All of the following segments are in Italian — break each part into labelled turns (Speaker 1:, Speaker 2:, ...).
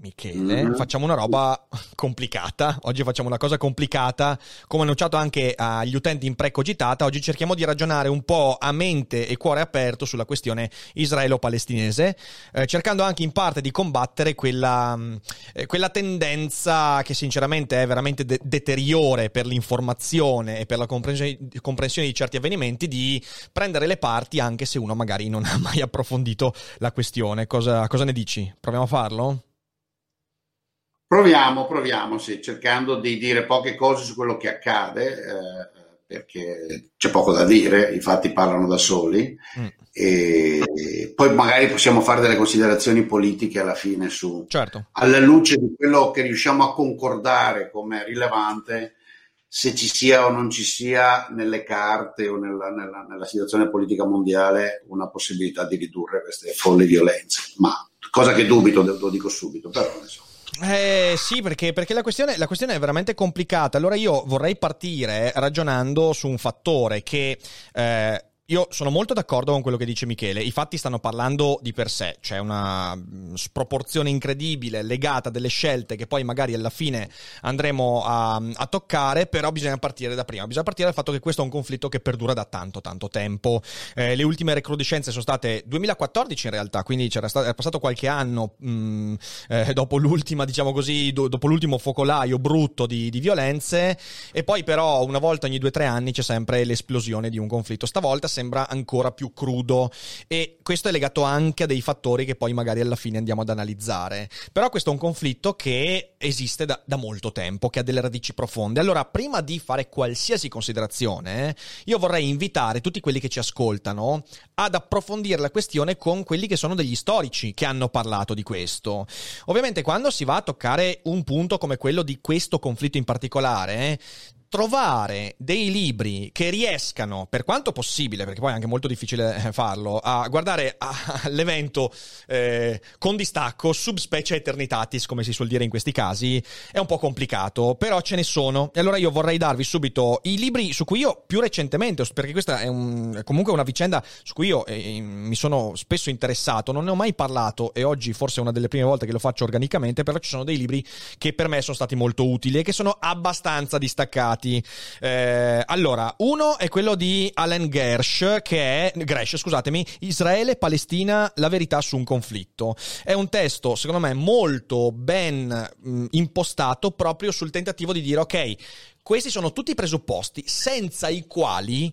Speaker 1: Michele, mm-hmm. facciamo una roba complicata. Oggi facciamo una cosa complicata. Come annunciato anche agli utenti in precogitata, oggi cerchiamo di ragionare un po' a mente e cuore aperto sulla questione israelo-palestinese, eh, cercando anche in parte di combattere quella, eh, quella tendenza che sinceramente è veramente de- deteriore per l'informazione e per la comprensione, comprensione di certi avvenimenti, di prendere le parti anche se uno magari non ha mai approfondito la questione. Cosa, cosa ne dici? Proviamo a farlo?
Speaker 2: Proviamo, proviamo, sì, cercando di dire poche cose su quello che accade, eh, perché c'è poco da dire, i fatti parlano da soli, mm. e poi magari possiamo fare delle considerazioni politiche alla fine su,
Speaker 1: certo.
Speaker 2: alla luce di quello che riusciamo a concordare come rilevante, se ci sia o non ci sia nelle carte o nella, nella, nella situazione politica mondiale una possibilità di ridurre queste folli violenze. Ma cosa che dubito, lo dico subito, però insomma.
Speaker 1: Eh, sì, perché, perché la, questione, la, questione, è veramente complicata. Allora io vorrei partire ragionando su un fattore che eh, io sono molto d'accordo con quello che dice Michele. I fatti stanno parlando di per sé, c'è una mm, sproporzione incredibile legata a delle scelte che poi magari alla fine andremo a, a, toccare, però bisogna partire da prima. Bisogna partire dal fatto che questo è un conflitto che perdura da tanto, tanto tempo. Eh, le ultime recrudescenze sono state 2014 in realtà, quindi c'era stato, è passato qualche anno mh, mm, eh, dopo l'ultima, diciamo così, do, dopo l'ultimo focolaio brutto di, di violenze, e poi però una volta ogni due o tre anni c'è sempre l'esplosione di un conflitto. Stavolta sembra ancora più crudo e questo è legato anche a dei fattori che poi magari alla fine andiamo ad analizzare. Però questo è un conflitto che esiste da, da molto tempo, che ha delle radici profonde. Allora, prima di fare qualsiasi considerazione, io vorrei invitare tutti quelli che ci ascoltano ad approfondire la questione con quelli che sono degli storici che hanno parlato di questo. Ovviamente quando si va a toccare un punto come quello di questo conflitto in particolare, trovare dei libri che riescano, per quanto possibile, perché poi è anche molto difficile eh, farlo, a guardare all'evento eh, con distacco, subspecie eternitatis, come si suol dire in questi casi, è un po' complicato, però ce ne sono. E allora io vorrei darvi subito i libri su cui io più recentemente, perché questa è, un, è comunque una vicenda su cui io eh, mi sono spesso interessato, non ne ho mai parlato e oggi forse è una delle prime volte che lo faccio organicamente, però ci sono dei libri che per me sono stati molto utili e che sono abbastanza distaccati stati. Eh, allora, uno è quello di Alan Gersh, che è Gresh, scusatemi, Israele Palestina, la verità su un conflitto. È un testo, secondo me, molto ben mh, impostato proprio sul tentativo di dire ok, questi sono tutti i presupposti senza i quali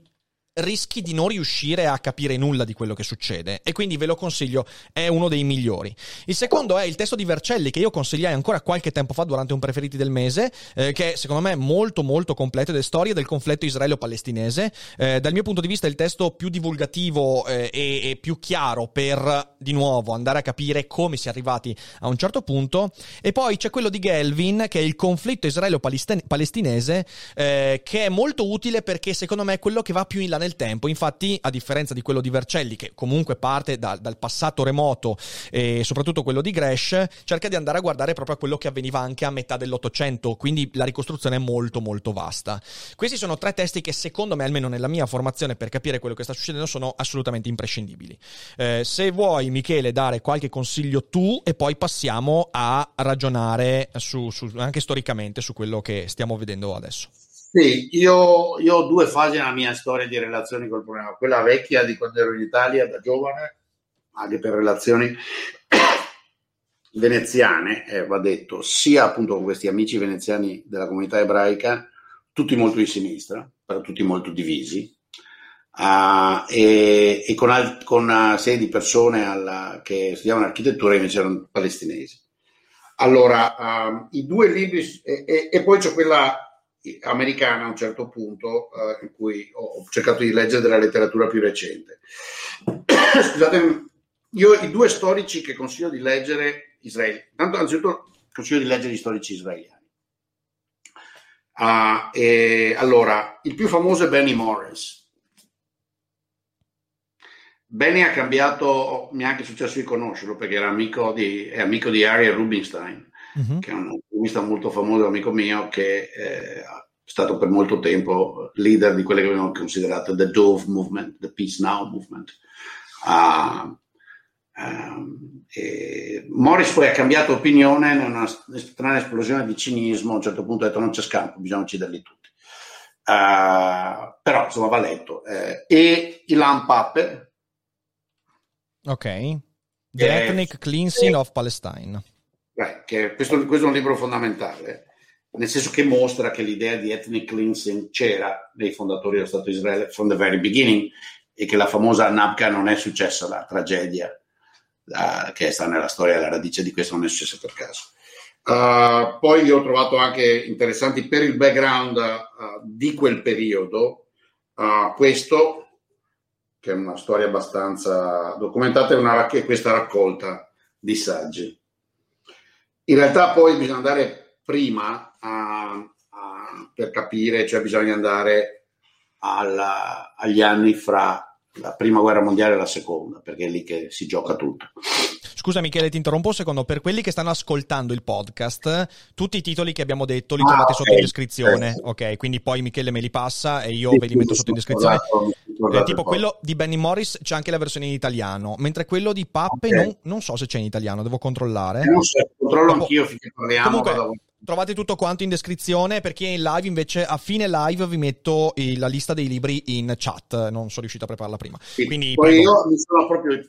Speaker 1: rischi di non riuscire a capire nulla di quello che succede e quindi ve lo consiglio, è uno dei migliori. Il secondo è il testo di Vercelli che io consigliai ancora qualche tempo fa durante un preferiti del mese, eh, che secondo me è molto molto completo ed è storia del conflitto israelo-palestinese. Eh, dal mio punto di vista è il testo più divulgativo eh, e, e, più chiaro per, di nuovo, andare a capire come si è arrivati a un certo punto. E poi c'è quello di Gelvin che è il conflitto israelo-palestinese, eh, che è molto utile perché secondo me è quello che va più in là nel nel tempo. Infatti, a differenza di quello di Vercelli, che comunque parte da, dal passato remoto e soprattutto quello di Gresh, cerca di andare a guardare proprio a quello che avveniva anche a metà dell'Ottocento, quindi la ricostruzione è molto molto vasta. Questi sono tre testi che secondo me, almeno nella mia formazione, per capire quello che sta succedendo, sono assolutamente imprescindibili. Eh, se vuoi, Michele, dare qualche consiglio tu e poi passiamo a ragionare su, su, anche storicamente su quello che stiamo vedendo adesso.
Speaker 2: Sì, io, io, ho due fasi nella mia storia di relazioni col problema. Quella vecchia di quando ero in Italia da giovane, anche per relazioni veneziane, eh, va detto, sia appunto con questi amici veneziani della comunità ebraica, tutti molto di sinistra, però tutti molto divisi, uh, e, e, con, al- con, una serie di persone alla, che studiavano architettura invece erano palestinesi. Allora, uh, i due libri, e, e, e poi c'è quella americana a un certo punto uh, in cui ho cercato di leggere della letteratura più recente. Scusate, io i due storici che consiglio di leggere Israele, tanto anzitutto consiglio di leggere gli storici israeliani. Uh, e, allora, il più famoso è Benny Morris. Benny ha cambiato, mi è anche successo di conoscerlo perché era amico di, è amico di Ariel Rubinstein, uh-huh. che è un economista molto famoso, amico mio, che eh, è stato per molto tempo leader di quelle che vengono considerate the Dove Movement, the Peace Now Movement. Uh, um, Morris poi ha cambiato opinione in una strana esplosione di cinismo, a un certo punto ha detto non c'è scampo, bisogna ucciderli tutti. Uh, però insomma va letto. Eh, e Ilan Pappe.
Speaker 1: Ok. The Ethnic Cleansing of Palestine.
Speaker 2: Che questo, questo, è un libro fondamentale, nel senso che mostra che l'idea di ethnic cleansing c'era nei fondatori dello Stato di Israele from the very beginning e che la famosa Nabka non è successa la tragedia uh, che sta nella storia, la radice di questo non è successa per caso. Uh, poi li ho trovato anche interessanti per il background uh, di quel periodo. questo, che è una storia abbastanza documentata, è una, questa raccolta di saggi. In realtà poi bisogna andare prima a, a, per capire, cioè bisogna andare alla, agli anni fra la prima guerra mondiale e la seconda, perché è lì che si gioca tutto.
Speaker 1: Scusa Michele, ti interrompo un secondo. Per quelli che stanno ascoltando il podcast, tutti i titoli che abbiamo detto li ah, trovate okay. sotto in descrizione. Sì. Ok, quindi poi Michele me li passa e io sì, ve li metto sotto in descrizione. Eh, tipo quello di Benny Morris c'è anche la versione in italiano, mentre quello di Pappe okay. non, non, so se c'è in italiano, devo controllare.
Speaker 2: non so, controllo Dopo, anch'io finché parliamo.
Speaker 1: Comunque, trovate tutto quanto in descrizione. Per chi è in live, invece, a fine live vi metto il, la lista dei libri in chat. Non sono riuscito a prepararla prima.
Speaker 2: Sì,
Speaker 1: Quindi,
Speaker 2: poi prego. io mi sono proprio eh,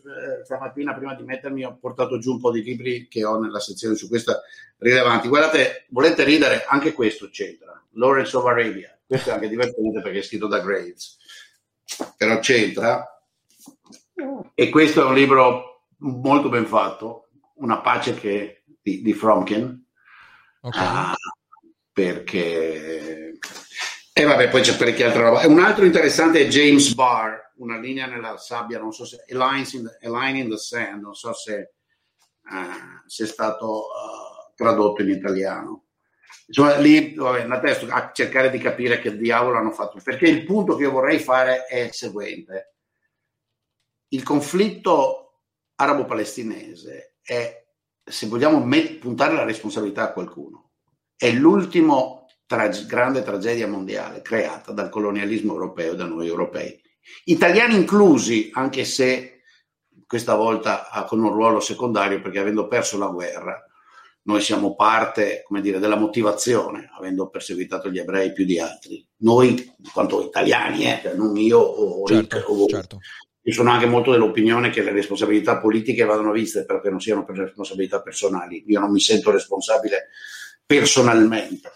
Speaker 2: stamattina, prima di mettermi, ho portato giù un po' di libri che ho nella sezione su questa rilevanti. Guardate, volete ridere? Anche questo c'entra. Lawrence of Arabia. Questo è anche divertente perché è scritto da Graves però c'entra. E questo è un libro molto ben fatto, Una pace che, di, di Fromkin, okay. ah, perché... E vabbè, poi c'è parecchia altra roba. Un altro interessante è James Barr, una linea nella sabbia, non so se... A in the, line in the sand, non so se, uh, se è stato uh, tradotto in italiano. Insomma, lì vabbè, andate a cercare di capire che diavolo hanno fatto. Perché il punto che io vorrei fare è il seguente. Il conflitto arabo-palestinese è, se vogliamo met- puntare la responsabilità a qualcuno, è l'ultimo tra- grande tragedia mondiale creata dal colonialismo europeo da noi europei. Italiani inclusi, anche se questa volta con un ruolo secondario perché avendo perso la guerra noi siamo parte, come dire, della motivazione, avendo perseguitato gli ebrei più di altri. Noi, in quanto italiani, eh, cioè non io o certo, o certo. Io sono anche molto dell'opinione che le responsabilità politiche vadano viste, però che non siano per responsabilità personali. Io non mi sento responsabile personalmente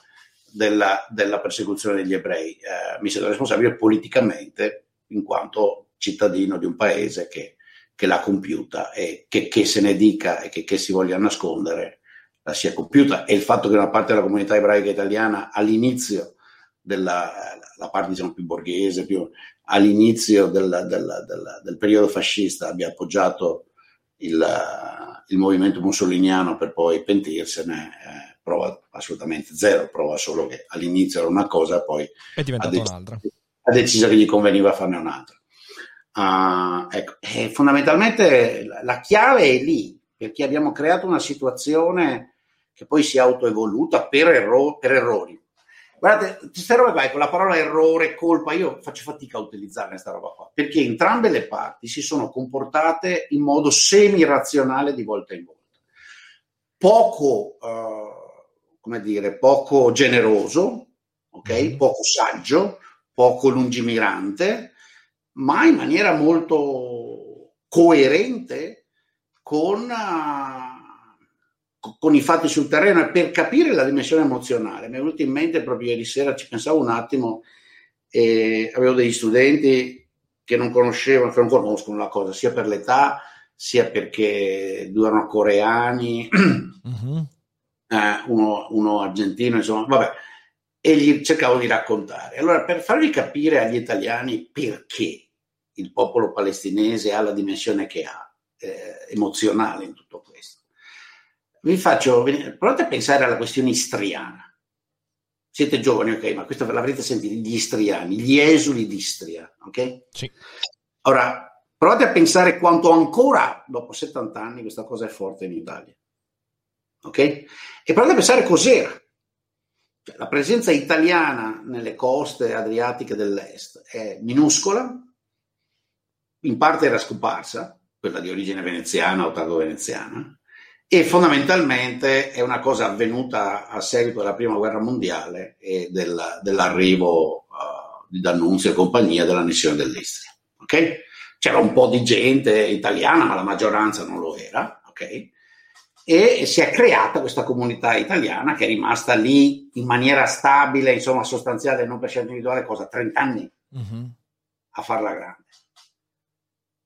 Speaker 2: della, della persecuzione degli ebrei, eh, mi sento responsabile politicamente in quanto cittadino di un paese che, che l'ha compiuta e che, che se ne dica e che, che si voglia nascondere la sia compiuta e il fatto che una parte della comunità ebraica italiana all'inizio della la parte diciamo, più borghese, più, all'inizio del, del, del, del, periodo fascista abbia appoggiato il, il, movimento mussoliniano per poi pentirsene, eh, prova assolutamente zero, prova solo che all'inizio era una cosa, poi
Speaker 1: è diventata un'altra.
Speaker 2: ha deciso che gli conveniva farne un'altra. Uh, ecco. E fondamentalmente la chiave è lì, perché abbiamo creato una situazione che poi si è autoevoluta per, erro- per errori. Guardate, queste robe qua, con la parola errore, colpa, io faccio fatica a utilizzare questa roba qua, perché entrambe le parti si sono comportate in modo semi-razionale di volta in volta. Poco, uh, come dire, poco generoso, okay? Mm-hmm. poco saggio, poco lungimirante, ma in maniera molto coerente con, uh, con, i fatti sul terreno e per capire la dimensione emozionale. Mi è venuto in mente proprio ieri sera, ci pensavo un attimo, e avevo degli studenti che non conoscevano, che non conoscono la cosa, sia per l'età, sia perché due erano coreani, uh-huh. eh, uno, uno argentino, insomma, vabbè e gli cercavo di raccontare. Allora, per farvi capire agli italiani perché il popolo palestinese ha la dimensione che ha, eh, emozionale in tutto vi faccio provate a pensare alla questione istriana. Siete giovani, ok, ma questo l'avrete sentito, gli istriani, gli esuli d'Istria, ok?
Speaker 1: Sì.
Speaker 2: Ora, provate a pensare quanto ancora, dopo 70 anni, questa cosa è forte in Italia, ok? E provate a pensare cos'era cioè, la presenza italiana nelle coste adriatiche dell'est è minuscola, in parte era scomparsa, quella di origine veneziana o tardo-veneziana, e fondamentalmente è una cosa avvenuta a seguito della prima guerra mondiale e del, dell'arrivo uh, di D'Annunzio e compagnia dell'annessione dell'Istria. Okay? C'era un po' di gente italiana, ma la maggioranza non lo era. Okay? e si è creata questa comunità italiana che è rimasta lì in maniera stabile, insomma sostanziale, non per scelta individuale, cosa? 30 anni uh-huh. a farla grande.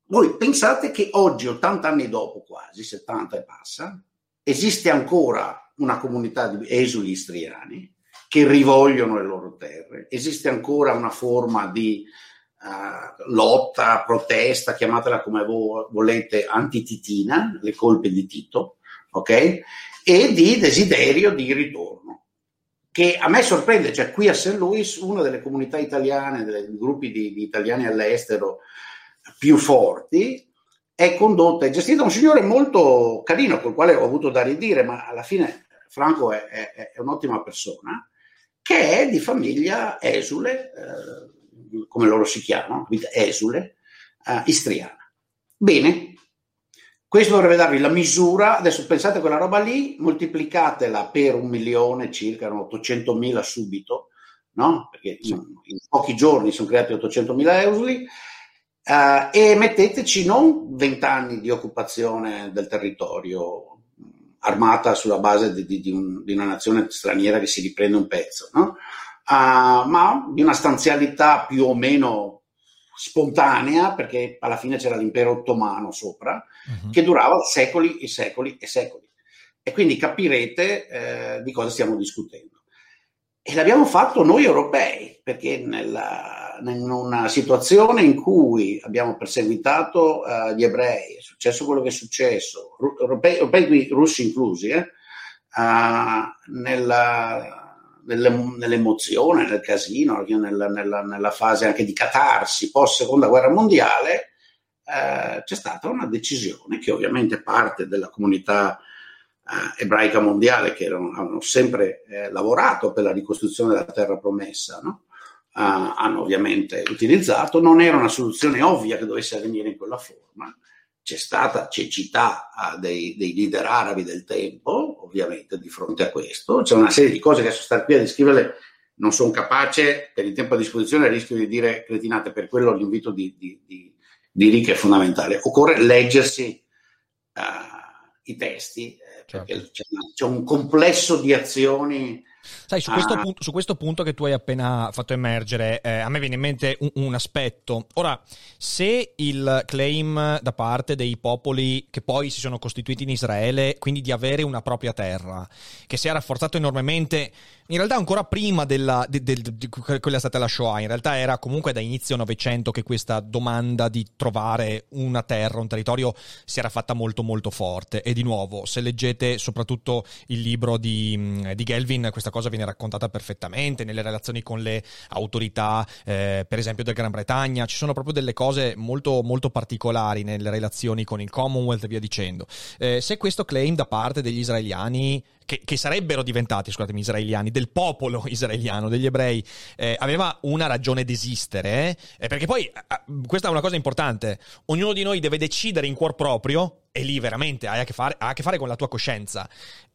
Speaker 2: Voi pensate che oggi, 80 anni dopo quasi, 70 e passa, esiste ancora una comunità di esuli istriani che rivogliono le loro terre, esiste ancora una forma di uh, lotta, protesta, chiamatela come vo- volete, antititina, le colpe di Tito, ok? E di desiderio di ritorno. Che a me sorprende, cioè qui a St. Louis, una delle comunità italiane, dei gruppi di, di italiani all'estero più forti, è condotta e gestita da un signore molto carino, col quale ho avuto da ridire, ma alla fine Franco è, è, è un'ottima persona, che è di famiglia esule, eh, come loro si chiamano, esule, eh, istriana. Bene, questo dovrebbe darvi la misura, adesso pensate a quella roba lì, moltiplicatela per un milione circa, erano 800 mila subito, no? Perché in, in, pochi giorni sono creati 800 mila euro lì, uh, e metteteci non 20 anni di occupazione del territorio armata sulla base di, di, di, un, di una nazione straniera che si riprende un pezzo, no? Uh, ma di una stanzialità più o meno spontanea, perché alla fine c'era l'impero ottomano sopra, uh-huh. che durava secoli e secoli e secoli. E quindi capirete eh, di cosa stiamo discutendo. E l'abbiamo fatto noi europei, perché nella, in una situazione in cui abbiamo perseguitato uh, gli ebrei, è successo quello che è successo, europei, europei russi inclusi, eh, uh, nella, nell'emozione, nel casino, nella, nella, nella, fase anche di catarsi post seconda guerra mondiale, eh, c'è stata una decisione che ovviamente parte della comunità ebraica mondiale che erano, hanno sempre lavorato per la ricostruzione della terra promessa, no? Eh, hanno ovviamente utilizzato, non era una soluzione ovvia che dovesse avvenire in quella forma, c'è stata cecità uh, dei, dei, leader arabi del tempo, ovviamente, di fronte a questo. C'è una serie di cose che adesso stare qui a descriverle non sono capace, per il tempo a disposizione rischio di dire cretinate, per quello l'invito di, di, di, di Rick è fondamentale. Occorre leggersi uh, i testi, eh, certo. perché c'è, c'è, un complesso di azioni
Speaker 1: Sai, su questo, ah. punto, su questo, punto, che tu hai appena fatto emergere, eh, a me viene in mente un, un, aspetto. Ora, se il claim da parte dei popoli che poi si sono costituiti in Israele, quindi di avere una propria terra, che si è rafforzato enormemente in realtà ancora prima della, di, di, di, quella è stata la Shoah, in realtà era comunque da inizio Novecento che questa domanda di trovare una terra, un territorio si era fatta molto molto forte e di nuovo se leggete soprattutto il libro di, di Gelvin questa cosa viene raccontata perfettamente nelle relazioni con le autorità, eh, per esempio del Gran Bretagna, ci sono proprio delle cose molto, molto particolari nelle relazioni con il Commonwealth e via dicendo. Eh, se questo claim da parte degli israeliani che, che, sarebbero diventati, scusatemi, israeliani, del popolo israeliano, degli ebrei, eh, aveva una ragione d'esistere, eh? perché poi, questa è una cosa importante, ognuno di noi deve decidere in cuor proprio, e lì veramente hai a che fare, ha a che fare con la tua coscienza,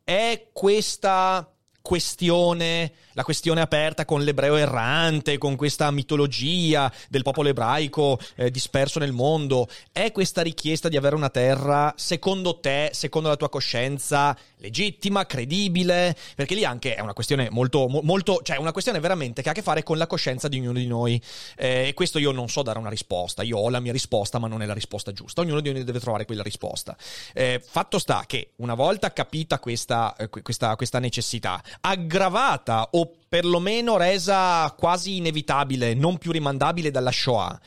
Speaker 1: è questa questione, la questione aperta con l'ebreo errante, con questa mitologia del popolo ebraico eh, disperso nel mondo, è questa richiesta di avere una terra, secondo te, secondo la tua coscienza, legittima, credibile? Perché lì anche è una questione molto, molto, cioè una questione veramente che ha a che fare con la coscienza di ognuno di noi. Eh, e questo io non so dare una risposta, io ho la mia risposta, ma non è la risposta giusta. Ognuno di noi deve trovare quella risposta. Eh, fatto sta che una volta capita questa, eh, questa, questa necessità, aggravata o perlomeno resa quasi inevitabile, non più rimandabile dalla Shoah.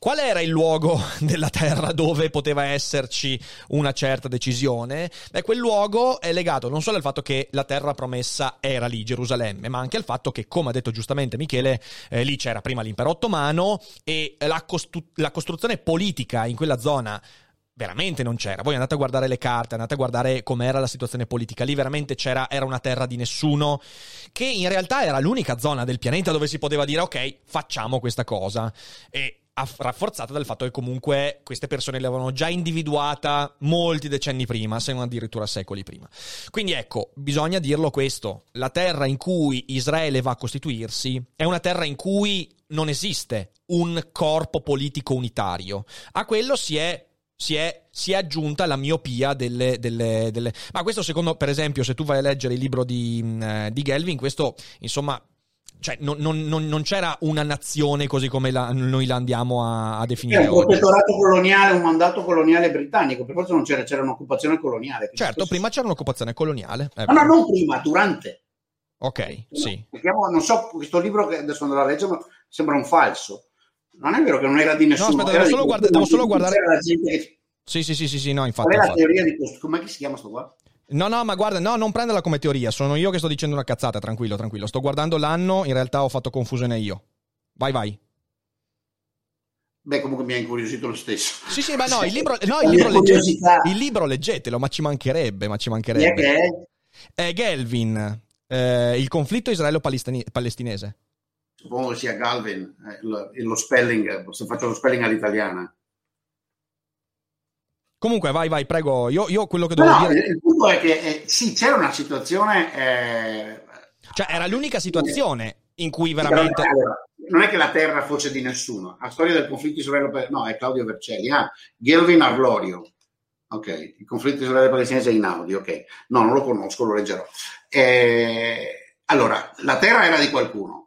Speaker 1: Qual era il luogo della Terra dove poteva esserci una certa decisione? Beh, quel luogo è legato non solo al fatto che la Terra promessa era lì, Gerusalemme, ma anche al fatto che, come ha detto giustamente Michele, eh, lì c'era prima l'impero ottomano e la, costru- la costruzione politica in quella zona veramente non c'era. Voi andate a guardare le carte, andate a guardare com'era la situazione politica. Lì veramente c'era, era una terra di nessuno, che in realtà era l'unica zona del pianeta dove si poteva dire ok, facciamo questa cosa. E rafforzata dal fatto che comunque queste persone l'avevano già individuata molti decenni prima, se non addirittura secoli prima. Quindi ecco, bisogna dirlo questo, la terra in cui Israele va a costituirsi è una terra in cui non esiste un corpo politico unitario. A quello si è si è, si è, aggiunta la miopia delle, delle, delle, Ma questo secondo, per esempio, se tu vai a leggere il libro di, uh, di Gelvin, questo, insomma, cioè, non, non, non, non, c'era una nazione così come la, noi la andiamo a, a definire.
Speaker 2: Era un protettorato coloniale, un mandato coloniale britannico, per forza non c'era, c'era un'occupazione coloniale.
Speaker 1: Certo, prima c'era un'occupazione coloniale.
Speaker 2: No, no, non prima, durante.
Speaker 1: Ok, sì.
Speaker 2: Perchiamo, non so, questo libro che adesso andrò a leggere sembra un falso non è vero che non era di nessuno.
Speaker 1: No, aspetta, devo solo, guarda, devo solo guardare.
Speaker 2: Che...
Speaker 1: Sì, sì, sì, sì, sì, no, infatti.
Speaker 2: Qual è
Speaker 1: infatti.
Speaker 2: la teoria di questo? Com'è che si chiama sto qua?
Speaker 1: No, no, ma guarda, no, non prenderla come teoria, sono io che sto dicendo una cazzata, tranquillo, tranquillo. Sto guardando l'anno, in realtà ho fatto confusione io. Vai, vai.
Speaker 2: Beh, comunque mi ha incuriosito lo stesso.
Speaker 1: Sì, sì, ma no, il libro, no, il libro, legge, il libro leggetelo, ma ci mancherebbe, ma ci mancherebbe.
Speaker 2: Chi è che è?
Speaker 1: È Gelvin, eh, il conflitto israelo-palestinese.
Speaker 2: Suppongo che sia Galvin, eh, lo, spelling, se faccio lo spelling all'italiana.
Speaker 1: Comunque, vai, vai, prego. Io, io quello che devo
Speaker 2: no,
Speaker 1: dire.
Speaker 2: Il punto è che eh, sì, c'era una situazione. Eh...
Speaker 1: Cioè, era l'unica situazione in cui veramente.
Speaker 2: Non è che la terra fosse di nessuno. La storia del conflitto israele No, è Claudio Vercelli. Ah, Gelvin Arlorio. Ok, il conflitto israele-palestinese è in audio. Ok, no, non lo conosco, lo leggerò. Eh, allora, la terra era di qualcuno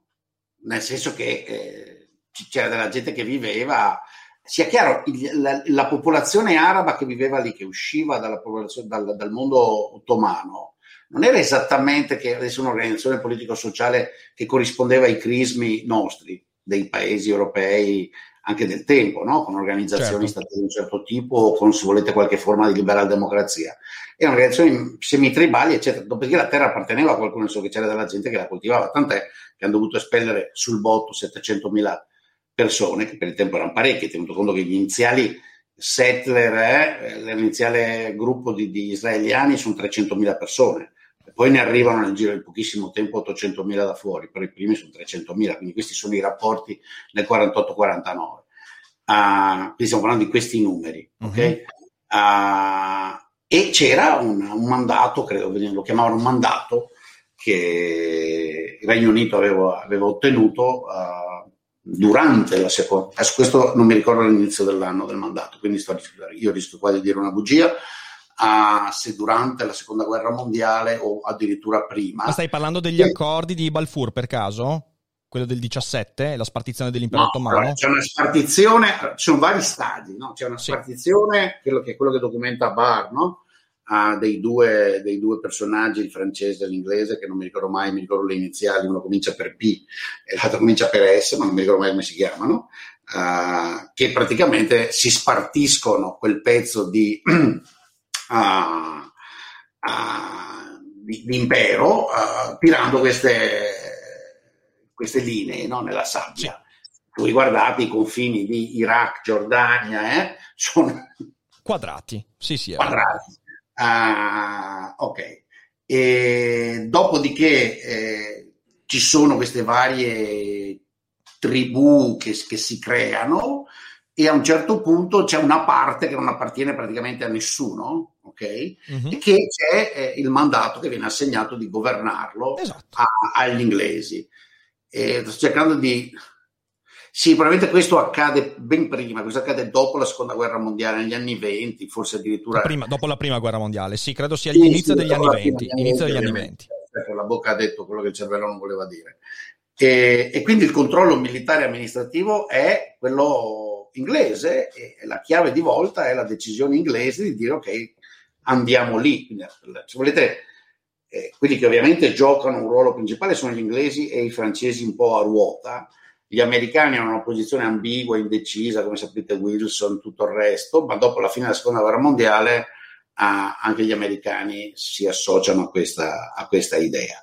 Speaker 2: nel senso che eh, c'era della gente che viveva, sia chiaro, il, la, la, popolazione araba che viveva lì, che usciva dal, dal, mondo ottomano, non era esattamente che avesse un'organizzazione politico-sociale che corrispondeva ai crismi nostri, dei paesi europei anche del tempo, no? con organizzazioni certo. state di un certo tipo o con, se volete, qualche forma di liberal democrazia. Erano organizzazioni semitribali, eccetera. Dopodiché la terra apparteneva a qualcuno, so che c'era della gente che la coltivava, tant'è che hanno dovuto espellere sul botto 700.000 persone, che per il tempo erano parecchie, tenuto conto che gli iniziali settler, eh, l'iniziale gruppo di, di israeliani sono 300.000 persone poi ne arrivano nel giro di pochissimo tempo 800.000 da fuori, però i primi sono 300.000, quindi questi sono i rapporti nel 48-49. Uh, ah, quindi stiamo parlando di questi numeri, uh-huh. ok? Uh, e c'era un, un, mandato, credo lo chiamavano un mandato, che il Regno Unito aveva, aveva ottenuto uh, durante la seconda. Questo non mi ricordo l'inizio dell'anno del mandato, quindi sto, io rischio qua di dire una bugia a, se durante la seconda guerra mondiale o addirittura prima.
Speaker 1: Ma stai parlando degli e... accordi di Balfour per caso? Quello del 17, la spartizione dell'impero
Speaker 2: no,
Speaker 1: ottomano?
Speaker 2: C'è una spartizione, ci sono vari stadi, no? c'è una sì. spartizione, quello che è quello che documenta Barr, no? Uh, dei, due, dei, due, personaggi, il francese e l'inglese, che non mi ricordo mai, mi ricordo le iniziali, uno comincia per P e l'altro comincia per S, ma non mi ricordo mai come si chiamano, uh, che praticamente si spartiscono quel pezzo di a, a, di, di impero uh, tirando queste, queste linee no, nella sabbia. Voi guardate i confini di Iraq, Giordania, eh, sono
Speaker 1: quadrati. Sì, sì.
Speaker 2: Quadrati. Uh, ok. E dopodiché eh, ci sono queste varie tribù che, che si creano e a un certo punto c'è una parte che non appartiene praticamente a nessuno, ok? Uh-huh. E che c'è eh, il mandato che viene assegnato di governarlo esatto. a, agli inglesi. E sto cercando di... Sì, probabilmente questo accade ben prima, questo accade dopo la seconda guerra mondiale, negli anni 20, forse addirittura...
Speaker 1: Prima, dopo la prima guerra mondiale, sì, credo sia l'inizio sì, degli anni 20. Inizio degli anni 20.
Speaker 2: La bocca ha detto quello che il cervello non voleva dire. E, e quindi il controllo militare amministrativo è quello inglese e la chiave di volta è la decisione inglese di dire ok, andiamo lì. Se volete, eh, quelli che ovviamente giocano un ruolo principale sono gli inglesi e i francesi un po' a ruota. Gli americani hanno una posizione ambigua, indecisa, come sapete Wilson, tutto il resto, ma dopo la fine della seconda guerra mondiale ah, anche gli americani si associano a questa, a questa idea.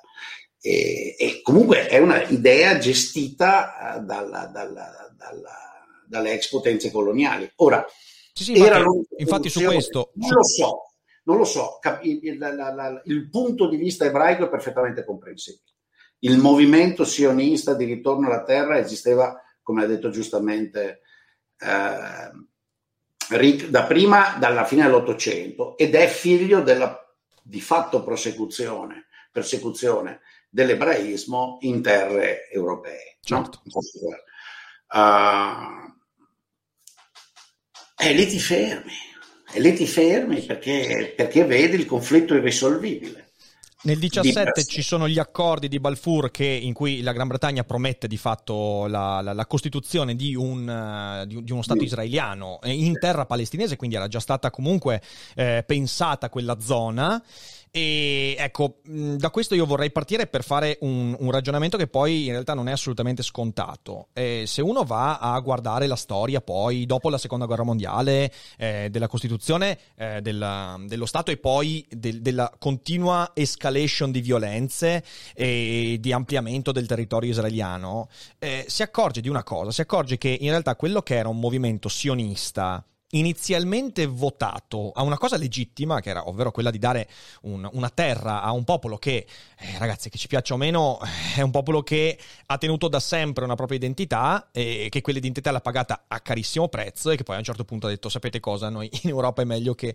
Speaker 2: E, e comunque è un'idea gestita uh, dalla, dalla, dalla, dalle ex potenze coloniali. Ora,
Speaker 1: sì, sì, infatti, infatti su questo...
Speaker 2: Non lo so, non lo so, il, la, la, il punto di vista ebraico è perfettamente comprensibile. Il movimento sionista di ritorno alla terra esisteva, come ha detto giustamente eh, Rick, da prima, dalla fine dell'Ottocento, ed è figlio della di fatto prosecuzione, persecuzione dell'ebraismo in terre europee. Certo. No? Uh, e lì ti fermi, e lì ti fermi perché, perché vedi il conflitto irrisolvibile.
Speaker 1: Nel 17 ci sono gli accordi di Balfour che, in cui la Gran Bretagna promette di fatto la, la, la costituzione di, un, uh, di, di, uno Stato israeliano in terra palestinese, quindi era già stata comunque eh, pensata quella zona. E ecco, da questo io vorrei partire per fare un, un ragionamento che poi in realtà non è assolutamente scontato. Eh, se uno va a guardare la storia poi dopo la seconda guerra mondiale eh, della Costituzione eh, della, dello Stato e poi del, della continua escalation di violenze e di ampliamento del territorio israeliano, eh, si accorge di una cosa, si accorge che in realtà quello che era un movimento sionista inizialmente votato a una cosa legittima, che era ovvero quella di dare un, una terra a un popolo che, eh, ragazzi, che ci piaccia o meno, eh, è un popolo che ha tenuto da sempre una propria identità e che quell'identità l'ha pagata a carissimo prezzo e che poi a un certo punto ha detto, sapete cosa, noi in Europa è meglio che,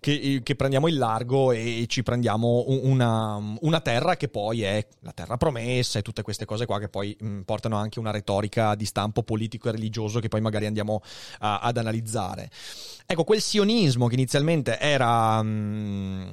Speaker 1: che, che prendiamo il largo e ci prendiamo una, una, terra che poi è la terra promessa e tutte queste cose qua che poi mh, portano anche una retorica di stampo politico e religioso che poi magari andiamo a, ad analizzare. Ecco, quel sionismo che inizialmente era, mh, mm,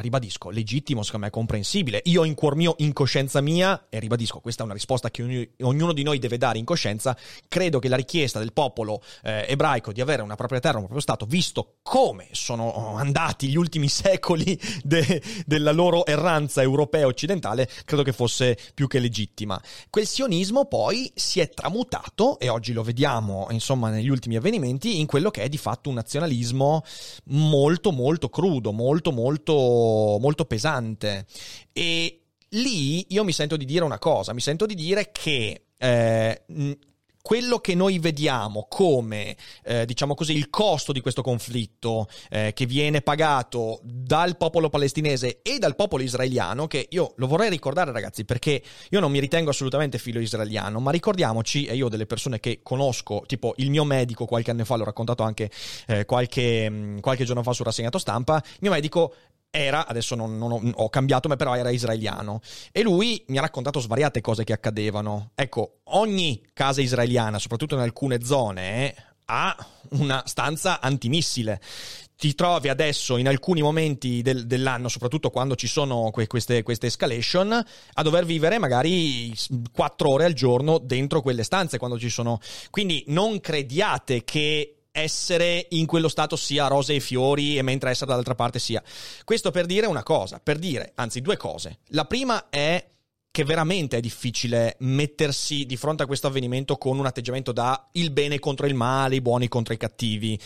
Speaker 1: ribadisco, legittimo, secondo me comprensibile. Io in cuor mio, in coscienza mia, e ribadisco, questa è una risposta che ogni, ognuno di noi deve dare in coscienza, credo che la richiesta del popolo eh, ebraico di avere una propria terra, un proprio Stato, visto come sono andati gli ultimi secoli de, della loro erranza europea occidentale, credo che fosse più che legittima. Quel sionismo poi si è tramutato, e oggi lo vediamo, insomma, negli ultimi avvenimenti, in quello che che è di fatto un nazionalismo molto molto crudo, molto molto molto pesante. E lì io mi sento di dire una cosa, mi sento di dire che eh, quello che noi vediamo come, eh, diciamo così, il costo di questo conflitto eh, che viene pagato dal popolo palestinese e dal popolo israeliano, che io lo vorrei ricordare ragazzi perché io non mi ritengo assolutamente filo israeliano, ma ricordiamoci, e io ho delle persone che conosco, tipo il mio medico qualche anno fa, l'ho raccontato anche eh, qualche, qualche giorno fa su rassegnato stampa, il mio medico era, adesso non, non ho, ho, cambiato, ma però era israeliano. E lui mi ha raccontato svariate cose che accadevano. Ecco, ogni casa israeliana, soprattutto in alcune zone, ha una stanza antimissile. Ti trovi adesso in alcuni momenti del, dell'anno, soprattutto quando ci sono que- queste, queste escalation, a dover vivere magari quattro ore al giorno dentro quelle stanze quando ci sono. Quindi non crediate che essere in quello stato sia rose e fiori e mentre essere dall'altra parte sia. Questo per dire una cosa, per dire, anzi due cose. La prima è che veramente è difficile mettersi di fronte a questo avvenimento con un atteggiamento da il bene contro il male, i buoni contro i cattivi.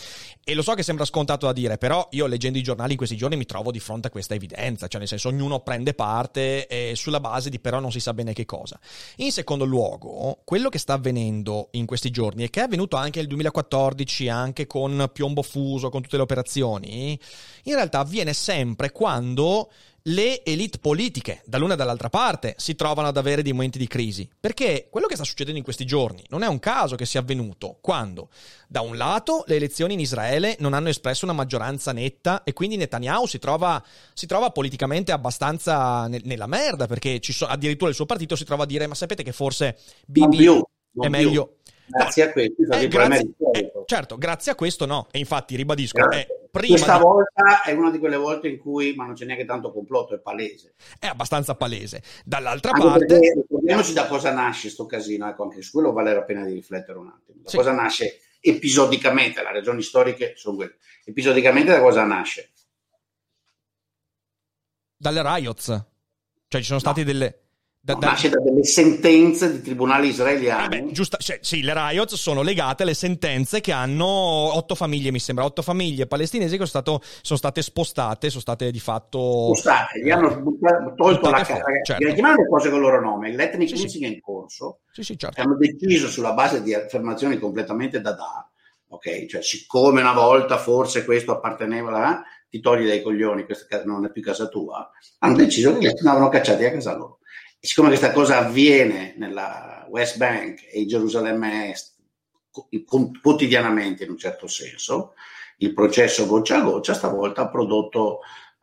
Speaker 1: E lo so che sembra scontato da dire, però io leggendo i giornali in questi giorni mi trovo di fronte a questa evidenza, cioè nel senso ognuno prende parte e sulla base di però non si sa bene che cosa. In secondo luogo, quello che sta avvenendo in questi giorni e che è avvenuto anche nel 2014, anche con Piombo Fuso, con tutte le operazioni, in realtà avviene sempre quando le elite politiche, dall'una e dall'altra parte, si trovano ad avere dei momenti di crisi. Perché quello che sta succedendo in questi giorni non è un caso che sia avvenuto quando, da un lato, le elezioni in Israele non hanno espresso una maggioranza netta e quindi Netanyahu si trova, si trova politicamente abbastanza ne- nella merda, perché so- addirittura il suo partito si trova a dire: Ma sapete che forse Bibi
Speaker 2: più,
Speaker 1: è meglio.
Speaker 2: Più. Grazie no, a questo,
Speaker 1: eh, grazie, eh, certo, grazie a questo no. E infatti ribadisco, è
Speaker 2: prima Questa di... volta è una di quelle volte in cui, ma non c'è neanche tanto complotto, è palese.
Speaker 1: È abbastanza palese. Dall'altra anche parte...
Speaker 2: Ricordiamoci da cosa nasce questo casino, ecco, anche su quello vale la pena di riflettere un attimo. Da sì. cosa nasce episodicamente, le ragioni storiche sono quelle. Episodicamente da cosa nasce?
Speaker 1: Dalle riots. Cioè ci sono no. state delle
Speaker 2: da, da... Nasce da delle sentenze di tribunali israeliani. Eh
Speaker 1: beh, giusta, cioè, sì, le riots sono legate alle sentenze che hanno otto famiglie, mi sembra, otto famiglie palestinesi che sono, stato, sono state spostate, sono state di fatto...
Speaker 2: Spostate, gli hanno tolto la casa. Certo. Chiamare le cose con il loro nome. L'ethnic sì, cleansing sì. è in corso.
Speaker 1: Sì, sì, certo.
Speaker 2: Hanno deciso sulla base di affermazioni completamente da da. Ok, cioè siccome una volta forse questo apparteneva, eh, ti togli dai coglioni, questa non è più casa tua, hanno deciso che li andavano cacciati a casa loro. Siccome questa cosa avviene nella West Bank e in Gerusalemme Est quotidianamente in un certo senso, il processo goccia a goccia stavolta ha prodotto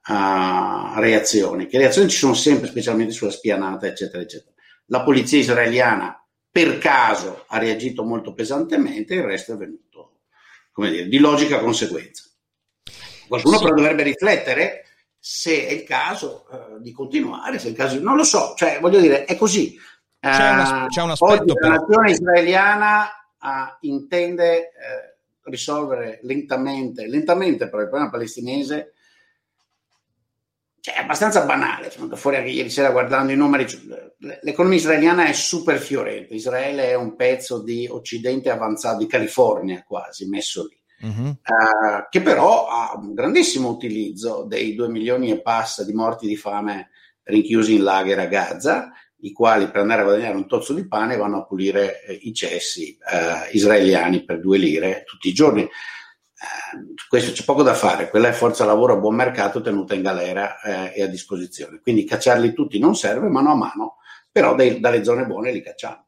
Speaker 2: uh, reazioni. Che reazioni ci sono sempre, specialmente sulla spianata, eccetera, eccetera. La polizia israeliana per caso ha reagito molto pesantemente, il resto è venuto, come dire, di logica conseguenza. Qualcuno sì. però dovrebbe riflettere se è il caso uh, di continuare, se è il caso di... non lo so, cioè voglio dire, è così.
Speaker 1: C'è, una, c'è un aspetto
Speaker 2: Oggi la nazione israeliana uh, intende uh, risolvere lentamente, lentamente però il problema palestinese cioè, è abbastanza banale, sono fuori anche ieri sera guardando i numeri, cioè, l'economia israeliana è super fiorente, Israele è un pezzo di occidente avanzato, di California quasi, messo lì uh-huh. uh, che però ha un grandissimo utilizzo dei 2 milioni e passa di morti di fame rinchiusi in lager a Gaza, i quali per andare a guadagnare un tozzo di pane vanno a pulire eh, i cessi eh, israeliani per due lire tutti i giorni. Eh, questo c'è poco da fare, quella è forza lavoro a buon mercato tenuta in galera eh, e a disposizione. Quindi cacciarli tutti non serve mano a mano, però dei, dalle zone buone li cacciamo.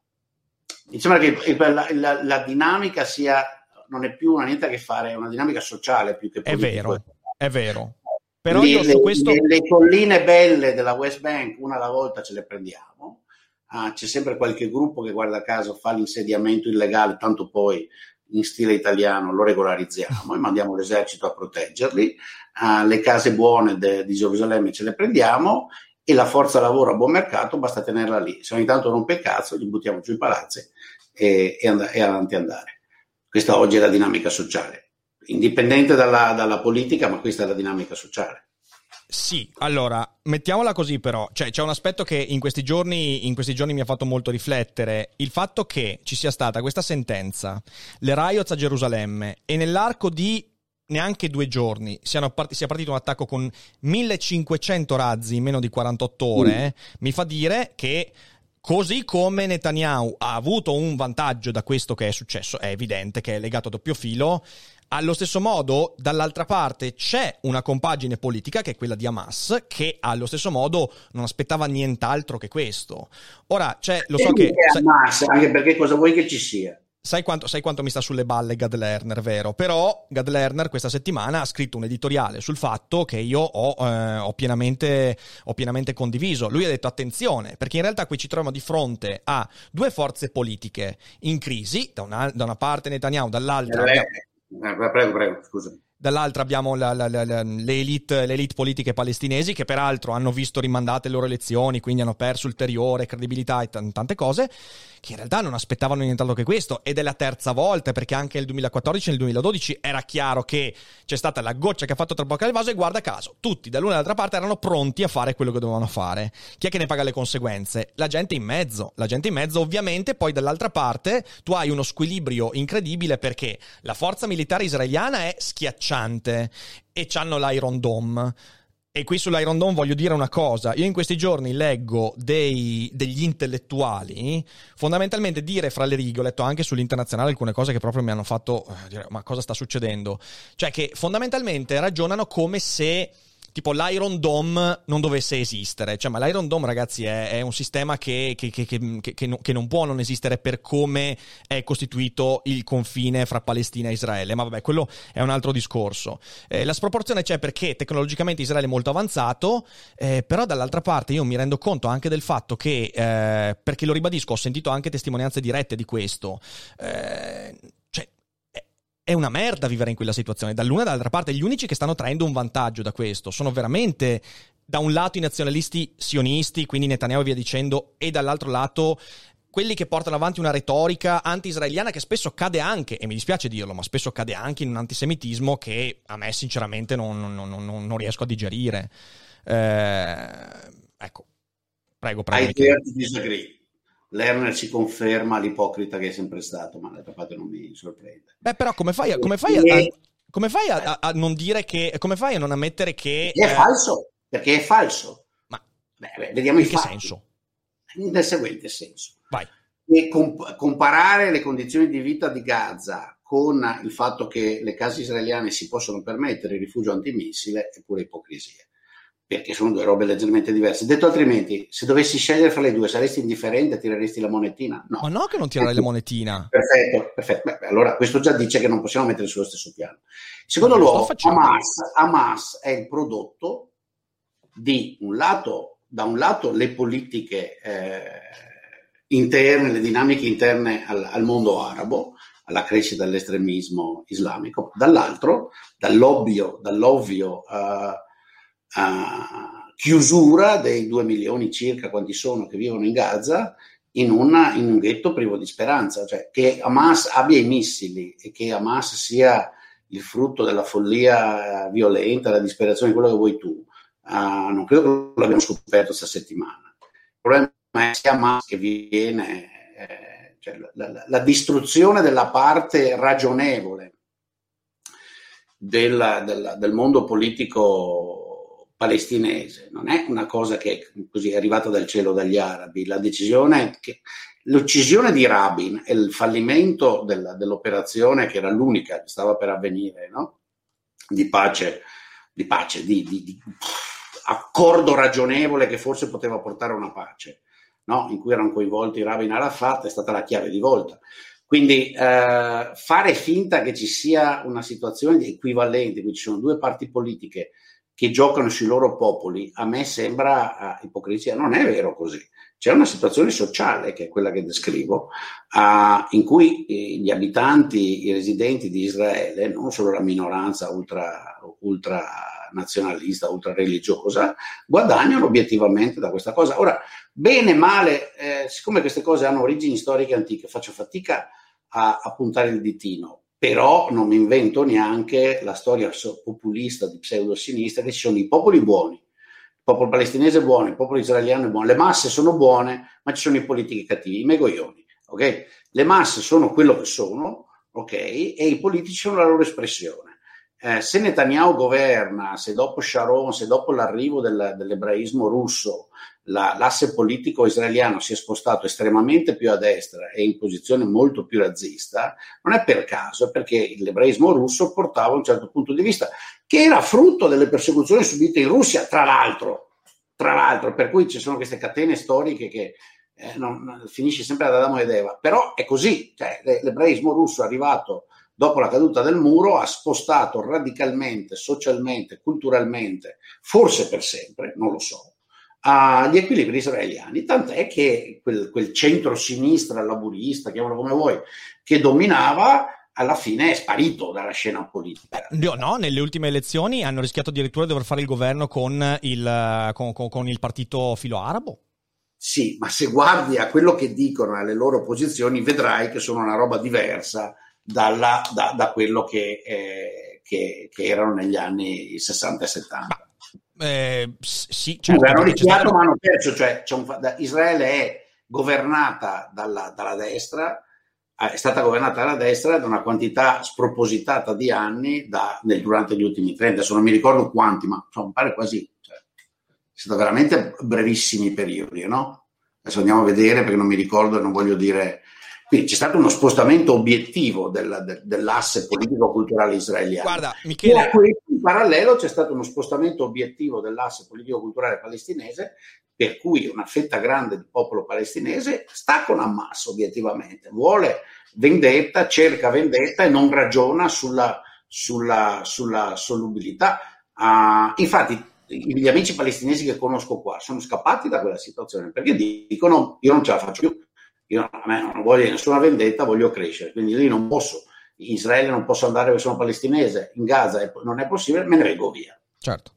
Speaker 2: Mi sembra che la, la, la dinamica sia non è più una niente a che fare, è una dinamica sociale più che politica.
Speaker 1: È vero, è vero. Però le, io su questo...
Speaker 2: le, le, colline belle della West Bank una alla volta ce le prendiamo. Ah, c'è sempre qualche gruppo che guarda caso fa l'insediamento illegale, tanto poi in stile italiano lo regolarizziamo e mandiamo l'esercito a proteggerli. Ah, le case buone de, di Gerusalemme ce le prendiamo e la forza lavoro a buon mercato basta tenerla lì. Se ogni tanto rompe cazzo, gli buttiamo giù i palazzi e, e, and- e avanti andare. Questa oggi è la dinamica sociale, indipendente dalla, dalla politica, ma questa è la dinamica sociale.
Speaker 1: Sì, allora, mettiamola così però, cioè c'è un aspetto che in questi, giorni, in questi giorni mi ha fatto molto riflettere, il fatto che ci sia stata questa sentenza, le riots a Gerusalemme e nell'arco di neanche due giorni sia partito un attacco con 1500 razzi in meno di 48 ore, mm. mi fa dire che Così come Netanyahu ha avuto un vantaggio da questo che è successo, è evidente che è legato a doppio filo, allo stesso modo, dall'altra parte c'è una compagine politica che è quella di Hamas, che allo stesso modo non aspettava nient'altro che questo. Ora, c'è, lo so e che.
Speaker 2: Hamas, anche perché cosa vuoi che ci sia?
Speaker 1: Sai quanto, sai quanto, mi sta sulle balle Gad Lerner, vero? Però Gad Lerner questa settimana ha scritto un editoriale sul fatto che io ho, eh, ho, pienamente, ho, pienamente, condiviso. Lui ha detto attenzione, perché in realtà qui ci troviamo di fronte a due forze politiche in crisi, da una, da una parte Netanyahu, dall'altra...
Speaker 2: Eh, eh, prego, prego, scusa
Speaker 1: dall'altra abbiamo la, la, la, le, elite, le, elite, politiche palestinesi che peraltro hanno visto rimandate le loro elezioni, quindi hanno perso ulteriore credibilità e t- tante cose, che in realtà non aspettavano nient'altro che questo. Ed è la terza volta, perché anche nel 2014 e nel 2012 era chiaro che c'è stata la goccia che ha fatto traboccare il vaso e guarda caso, tutti dall'una e dall'altra parte erano pronti a fare quello che dovevano fare. Chi è che ne paga le conseguenze? La gente in mezzo. La gente in mezzo ovviamente poi dall'altra parte tu hai uno squilibrio incredibile perché la forza militare israeliana è schiacciante e hanno l'Iron Dome. E qui sull'Iron Dome voglio dire una cosa. Io in questi giorni leggo dei, degli intellettuali fondamentalmente dire fra le righe, ho letto anche sull'internazionale alcune cose che proprio mi hanno fatto eh, dire ma cosa sta succedendo? Cioè che fondamentalmente ragionano come se tipo l'Iron Dome non dovesse esistere. Cioè, ma l'Iron Dome, ragazzi, è, è un sistema che, che, che, che, non può non esistere per come è costituito il confine fra Palestina e Israele. Ma vabbè, quello è un altro discorso. Eh, la sproporzione c'è perché tecnologicamente Israele è molto avanzato, eh, però dall'altra parte io mi rendo conto anche del fatto che, eh, perché lo ribadisco, ho sentito anche testimonianze dirette di questo. Eh, è una merda vivere in quella situazione. Dall'una e dall'altra parte, gli unici che stanno traendo un vantaggio da questo sono veramente, da un lato, i nazionalisti sionisti, quindi Netanyahu e via dicendo, e dall'altro lato quelli che portano avanti una retorica anti-israeliana che spesso cade anche, e mi dispiace dirlo, ma spesso cade anche in un antisemitismo che a me sinceramente non, non, non, non riesco a digerire. Eh, ecco, prego, prego.
Speaker 2: I dare to disagree. Lerner ci conferma l'ipocrita che è sempre stato, ma d'altra parte non mi sorprende.
Speaker 1: Beh, però come fai, come fai, a, come fai a, a, non dire che... come fai a non ammettere che...
Speaker 2: È eh... falso, perché è falso.
Speaker 1: Ma
Speaker 2: beh, vediamo
Speaker 1: in
Speaker 2: che
Speaker 1: fatti. senso?
Speaker 2: Nel seguente senso.
Speaker 1: Vai.
Speaker 2: E comp- comparare le condizioni di vita di Gaza con il fatto che le case israeliane si possono permettere il rifugio antimissile è pure ipocrisia perché sono due robe leggermente diverse. Detto altrimenti, se dovessi scegliere fra le due, saresti indifferente, tireresti la monetina? No.
Speaker 1: Ma no che non tirerai la monetina.
Speaker 2: Perfetto, perfetto. Beh, allora questo già dice che non possiamo mettere sullo stesso piano. Secondo luogo, Hamas, Hamas, è il prodotto di un lato, da un lato le politiche eh, interne, le dinamiche interne al, al mondo arabo, alla crescita dell'estremismo islamico, dall'altro dall'ovvio, dall'ovvio uh, uh, chiusura dei due milioni circa quanti sono che vivono in Gaza in, una, in un ghetto privo di speranza, cioè che Hamas abbia i missili e che Hamas sia il frutto della follia violenta, della disperazione, quello che vuoi tu, uh, non credo che l'abbiamo scoperto questa settimana. Il problema è sia Hamas che viene, eh, cioè la, la, la, distruzione della parte ragionevole del, del, del mondo politico palestinese, non è una cosa che così è arrivata dal cielo dagli arabi, la decisione che l'uccisione di Rabin e il fallimento della, dell'operazione che era l'unica che stava per avvenire, no? di pace, di, pace di, di, di, accordo ragionevole che forse poteva portare a una pace, no? in cui erano coinvolti Rabin e Arafat, è stata la chiave di volta. Quindi eh, fare finta che ci sia una situazione di equivalente, qui ci sono due parti politiche che giocano sui loro popoli, a me sembra uh, ipocrisia. Non è vero così. C'è una situazione sociale, che è quella che descrivo, uh, in cui eh, gli abitanti, i residenti di Israele, non solo la minoranza ultra, ultra nazionalista, ultra religiosa, guadagnano obiettivamente da questa cosa. Ora, bene, male, eh, siccome queste cose hanno origini storiche antiche, faccio fatica a, a puntare il ditino però non mi invento neanche la storia populista di pseudosinistra che ci sono i popoli buoni, il popolo palestinese è buono, il popolo israeliano è buono, le masse sono buone, ma ci sono i politici cattivi, i megoglioni, ok? Le masse sono quello che sono, ok? E i politici sono la loro espressione. Eh, se Netanyahu governa, se dopo Sharon, se dopo l'arrivo del, dell'ebraismo russo la, l'asse politico israeliano si è spostato estremamente più a destra e in posizione molto più razzista, non è per caso, è perché l'ebraismo russo portava un certo punto di vista che era frutto delle persecuzioni subite in Russia, tra l'altro, tra l'altro per cui ci sono queste catene storiche che eh, non, finisce sempre ad Adamo ed Eva, però è così, cioè, l'ebraismo russo è arrivato dopo la caduta del muro, ha spostato radicalmente, socialmente, culturalmente, forse per sempre, non lo so, agli equilibri israeliani, tant'è che quel, quel centro-sinistra laburista, chiamalo come vuoi, che dominava, alla fine è sparito dalla scena politica.
Speaker 1: No, no, nelle ultime elezioni hanno rischiato addirittura di dover fare il governo con il, con, con, con il partito filo arabo.
Speaker 2: Sì, ma se guardi a quello che dicono alle loro posizioni, vedrai che sono una roba diversa dalla, da, da, quello che, eh, che, che, erano negli anni 60 e 70.
Speaker 1: Eh, sì, certo.
Speaker 2: Hanno rischiato, ma hanno perso. Cioè, un, Israele è governata dalla, dalla destra, è stata governata dalla destra da una quantità spropositata di anni da, nel, durante gli ultimi 30, adesso non mi ricordo quanti, ma insomma, pare quasi stati veramente brevissimi periodi, no? Adesso andiamo a vedere perché non mi ricordo e non voglio dire. Quindi c'è stato uno spostamento obiettivo del, del, dell'asse politico-culturale israeliano.
Speaker 1: Guarda, Michele.
Speaker 2: In parallelo c'è stato uno spostamento obiettivo dell'asse politico-culturale palestinese, per cui una fetta grande del popolo palestinese sta con Hamas obiettivamente, vuole vendetta, cerca vendetta e non ragiona sulla, sulla, sulla solubilità. Uh, infatti, gli amici palestinesi che conosco qua sono scappati da quella situazione perché dicono io non ce la faccio più, io a me non voglio nessuna vendetta, voglio crescere, quindi lì non posso, in Israele non posso andare perché sono palestinese, in Gaza non è possibile, me ne vengo via.
Speaker 1: Certo.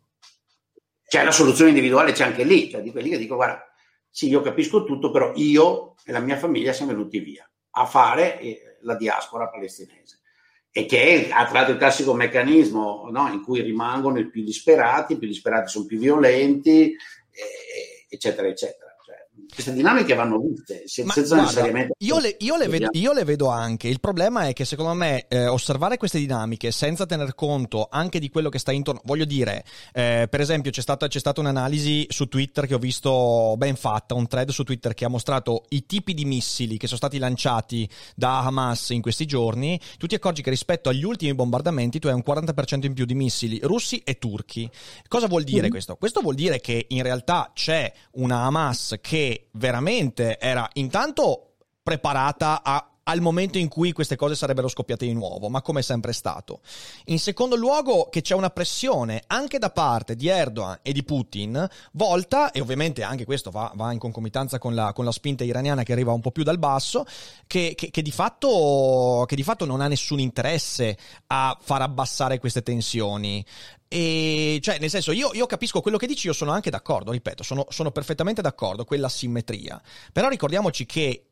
Speaker 2: C'è la soluzione individuale, c'è anche lì, cioè di quelli che dicono guarda, sì, io capisco tutto, però io e la mia famiglia siamo venuti via a fare eh, la diaspora palestinese e che ha tra l'altro il classico meccanismo no, in cui rimangono i più disperati, i più disperati sono più violenti, eh, eccetera, eccetera queste dinamiche vanno viste senza guarda, necessariamente
Speaker 1: io le, io, le vedo, io le, vedo, anche il problema è che secondo me eh, osservare queste dinamiche senza tener conto anche di quello che sta intorno voglio dire eh, per esempio c'è stata, c'è stata, un'analisi su Twitter che ho visto ben fatta un thread su Twitter che ha mostrato i tipi di missili che sono stati lanciati da Hamas in questi giorni tu ti accorgi che rispetto agli ultimi bombardamenti tu hai un 40% in più di missili russi e turchi cosa vuol dire mm. questo? questo vuol dire che in realtà c'è una Hamas che veramente era intanto preparata a al momento in cui queste cose sarebbero scoppiate di nuovo, ma come è sempre stato. In secondo luogo che c'è una pressione anche da parte di Erdogan e di Putin, volta, e ovviamente anche questo va, va in concomitanza con la, con la, spinta iraniana che arriva un po' più dal basso, che, che, che, di fatto, che di fatto non ha nessun interesse a far abbassare queste tensioni. E cioè, nel senso, io, io, capisco quello che dici, io sono anche d'accordo, ripeto, sono, sono perfettamente d'accordo, quella simmetria. Però ricordiamoci che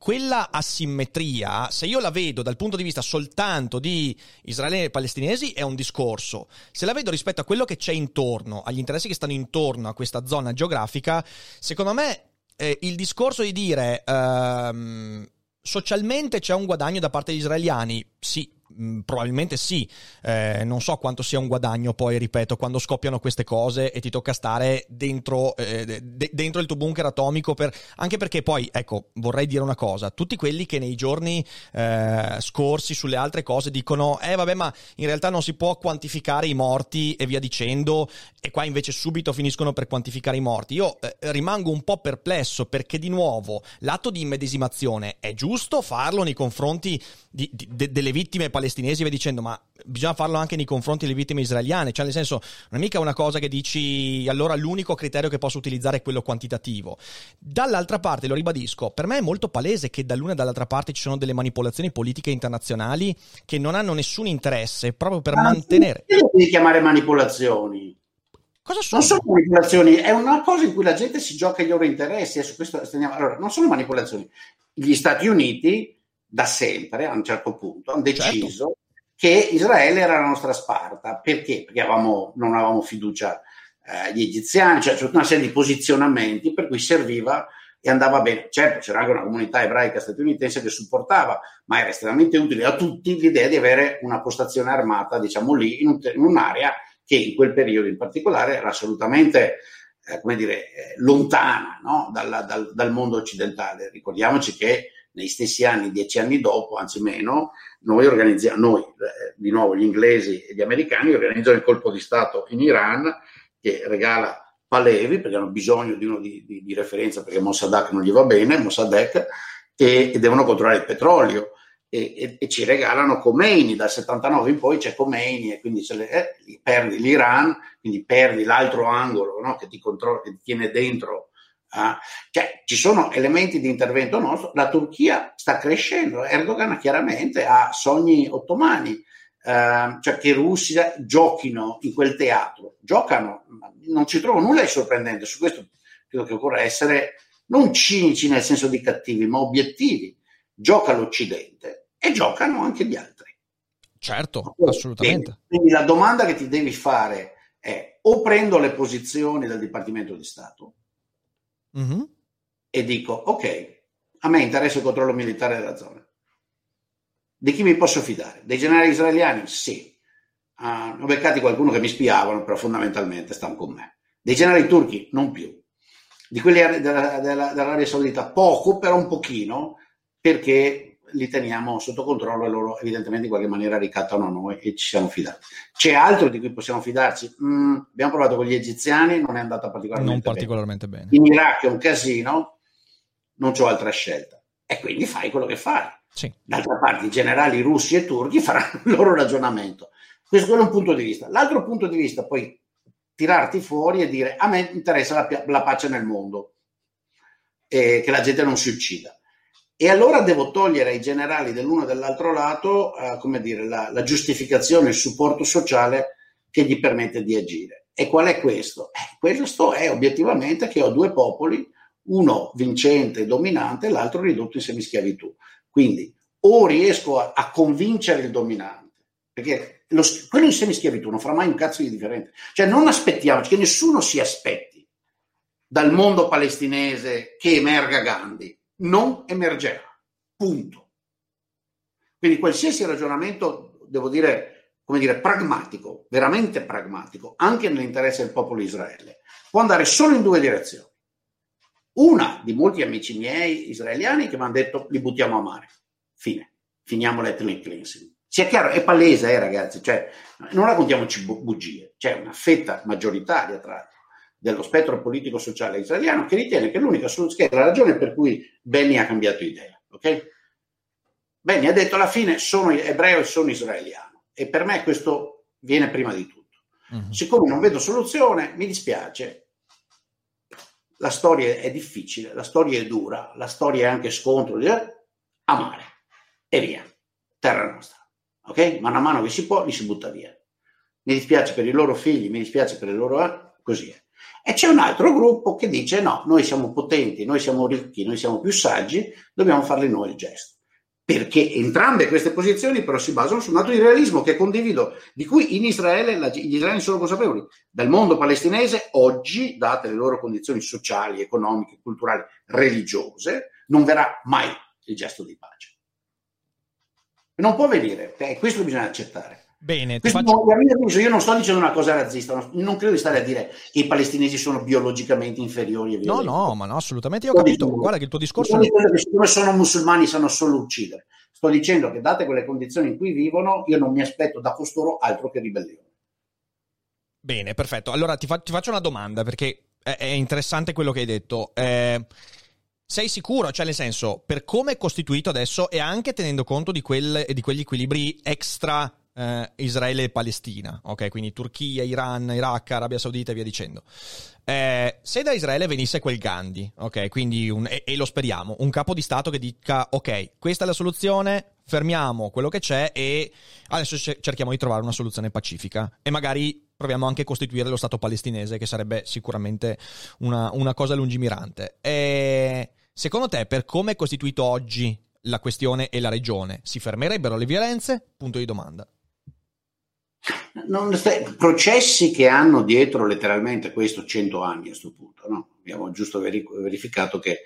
Speaker 1: quella asimmetria, se io la vedo dal punto di vista soltanto di israeliani e palestinesi, è un discorso. Se la vedo rispetto a quello che c'è intorno, agli interessi che stanno intorno a questa zona geografica, secondo me eh, il discorso di dire ehm, socialmente c'è un guadagno da parte degli israeliani, sì, Mm, probabilmente sì, eh, non so quanto sia un guadagno poi, ripeto, quando scoppiano queste cose e ti tocca stare dentro, eh, de- dentro il tuo bunker atomico, per... anche perché poi, ecco, vorrei dire una cosa, tutti quelli che nei giorni eh, scorsi sulle altre cose dicono, eh vabbè ma in realtà non si può quantificare i morti e via dicendo, e qua invece subito finiscono per quantificare i morti, io eh, rimango un po' perplesso perché di nuovo l'atto di immedesimazione è giusto farlo nei confronti di, di, de- delle vittime palestinesi, palestinesi vai dicendo ma bisogna farlo anche nei confronti delle vittime israeliane, cioè nel senso non è mica una cosa che dici allora l'unico criterio che posso utilizzare è quello quantitativo. Dall'altra parte, lo ribadisco, per me è molto palese che dall'una e dall'altra parte ci sono delle manipolazioni politiche internazionali che non hanno nessun interesse proprio per ma mantenere...
Speaker 2: Che devi chiamare manipolazioni?
Speaker 1: Cosa sono?
Speaker 2: Non sono manipolazioni, è una cosa in cui la gente si gioca i loro interessi. Su questo, allora, non sono manipolazioni. Gli Stati Uniti da sempre, a un certo punto, hanno certo. deciso certo. che Israele era la nostra Sparta. Perché? Perché avevamo, non avevamo fiducia eh, agli egiziani, cioè tutta una serie di posizionamenti per cui serviva e andava bene. Certo, c'era anche una comunità ebraica statunitense che supportava, ma era estremamente utile a tutti l'idea di avere una postazione armata, diciamo lì, in, un, in un'area che in quel periodo in particolare era assolutamente eh, come dire, eh, lontana no? dal, dal, dal mondo occidentale. Ricordiamoci che nei stessi anni, dieci anni dopo, anzi meno, noi organizziamo, noi, eh, di nuovo gli inglesi e gli americani, organizzano il colpo di Stato in Iran che regala Palevi perché hanno bisogno di uno di, di, di referenza perché Mossadegh non gli va bene, Mossadegh, e, e devono controllare il petrolio. E, e, e, ci regalano Khomeini, dal 79 in poi c'è Khomeini e quindi le, eh, perdi l'Iran, quindi perdi l'altro angolo no, che, ti controlla, che ti tiene dentro Uh, cioè, ci sono elementi di intervento nostro. La Turchia sta crescendo. Erdogan chiaramente ha sogni ottomani, uh, cioè che i russi giochino in quel teatro. Giocano, non ci trovo nulla di sorprendente. Su questo credo che occorre essere non cinici nel senso di cattivi, ma obiettivi. Gioca l'Occidente e giocano anche gli altri.
Speaker 1: Certo, assolutamente.
Speaker 2: Quindi la domanda che ti devi fare è o prendo le posizioni del Dipartimento di Stato mm-hmm. e dico ok, a me interessa il controllo militare della zona. Di chi mi posso fidare? Dei generali israeliani? Sì. Uh, ho beccati qualcuno che mi spiavano, però fondamentalmente stanno con me. Dei generali turchi? Non più. Di quelli della, della, dell'Arabia Saudita? Poco, però un pochino, perché li teniamo sotto controllo e loro evidentemente in qualche maniera ricattano a noi e ci siamo fidati. C'è altro di cui possiamo fidarci? Mm, abbiamo provato con gli egiziani, non è andata particolarmente,
Speaker 1: non particolarmente bene.
Speaker 2: bene. In Iraq è un casino, non c'ho altra scelta. E quindi fai quello che fai.
Speaker 1: Sì.
Speaker 2: D'altra parte i generali russi e turchi faranno il loro ragionamento. Questo è un punto di vista. L'altro punto di vista, poi tirarti fuori e dire a me interessa la, la pace nel mondo e che la gente non si uccida e allora devo togliere ai generali dell'uno e dell'altro lato, eh, come dire, la, la, giustificazione, il supporto sociale che gli permette di agire. E qual è questo? Eh, questo è obiettivamente che ho due popoli, uno vincente e dominante, l'altro ridotto in semischiavitù. Quindi o riesco a, a convincere il dominante, perché lo, quello in semischiavitù non farà mai un cazzo di differente. Cioè non aspettiamoci che nessuno si aspetti dal mondo palestinese che emerga Gandhi non emergerà. Punto. Quindi qualsiasi ragionamento, devo dire, come dire, pragmatico, veramente pragmatico, anche nell'interesse del popolo Israele, può andare solo in due direzioni. Una di molti amici miei israeliani che mi hanno detto li buttiamo a mare. Fine. Finiamo l'ethnic cleansing. Sia chiaro, è palese, eh, ragazzi, cioè, non raccontiamoci bugie. C'è una fetta maggioritaria, tra dello spettro politico-sociale israeliano che ritiene che l'unica soluzione, che la ragione per cui Benny ha cambiato idea. Okay? Benny ha detto alla fine sono ebreo e sono israeliano e per me questo viene prima di tutto. Uh-huh. Siccome non vedo soluzione, mi dispiace. La storia è difficile, la storia è dura, la storia è anche scontro, amare e via, terra nostra. Ok? Mano a mano che si può, li si butta via. Mi dispiace per i loro figli, mi dispiace per le loro... Eh? Così è. E c'è un altro gruppo che dice no, noi siamo potenti, noi siamo ricchi, noi siamo più saggi, dobbiamo farli noi il gesto. Perché entrambe queste posizioni però si basano su un di realismo che condivido, di cui in Israele la, gli israeliani sono consapevoli. Dal mondo palestinese oggi, date le loro condizioni sociali, economiche, culturali, religiose, non verrà mai il gesto di pace. Non può venire, e questo bisogna accettare.
Speaker 1: Bene,
Speaker 2: faccio... io non sto dicendo una cosa razzista, non credo di stare a dire che i palestinesi sono biologicamente inferiori.
Speaker 1: No, no, ma no, assolutamente. Io ho capito. Dicendo, Guarda che il tuo discorso.
Speaker 2: Non che siccome sono musulmani sanno solo uccidere. Sto dicendo che, date quelle condizioni in cui vivono, io non mi aspetto da costoro altro che ribellione.
Speaker 1: Bene, perfetto. Allora ti, fa- ti faccio una domanda perché è, è, interessante quello che hai detto. Eh, sei sicuro? Cioè, nel senso, per come è costituito adesso e anche tenendo conto di, quel, di quegli equilibri extra eh, Israele e Palestina, ok? Quindi Turchia, Iran, Iraq, Arabia Saudita e via dicendo. Eh, se da Israele venisse quel Gandhi, ok? Quindi un, e, e, lo speriamo, un capo di Stato che dica, ok, questa è la soluzione, fermiamo quello che c'è e adesso cerchiamo di trovare una soluzione pacifica e magari proviamo anche a costituire lo Stato palestinese, che sarebbe sicuramente una, una cosa lungimirante. E secondo te, per come è costituito oggi la questione e la regione, si fermerebbero le violenze? Punto di domanda
Speaker 2: non, processi che hanno dietro letteralmente questo 100 anni a questo punto. No? Abbiamo giusto verificato che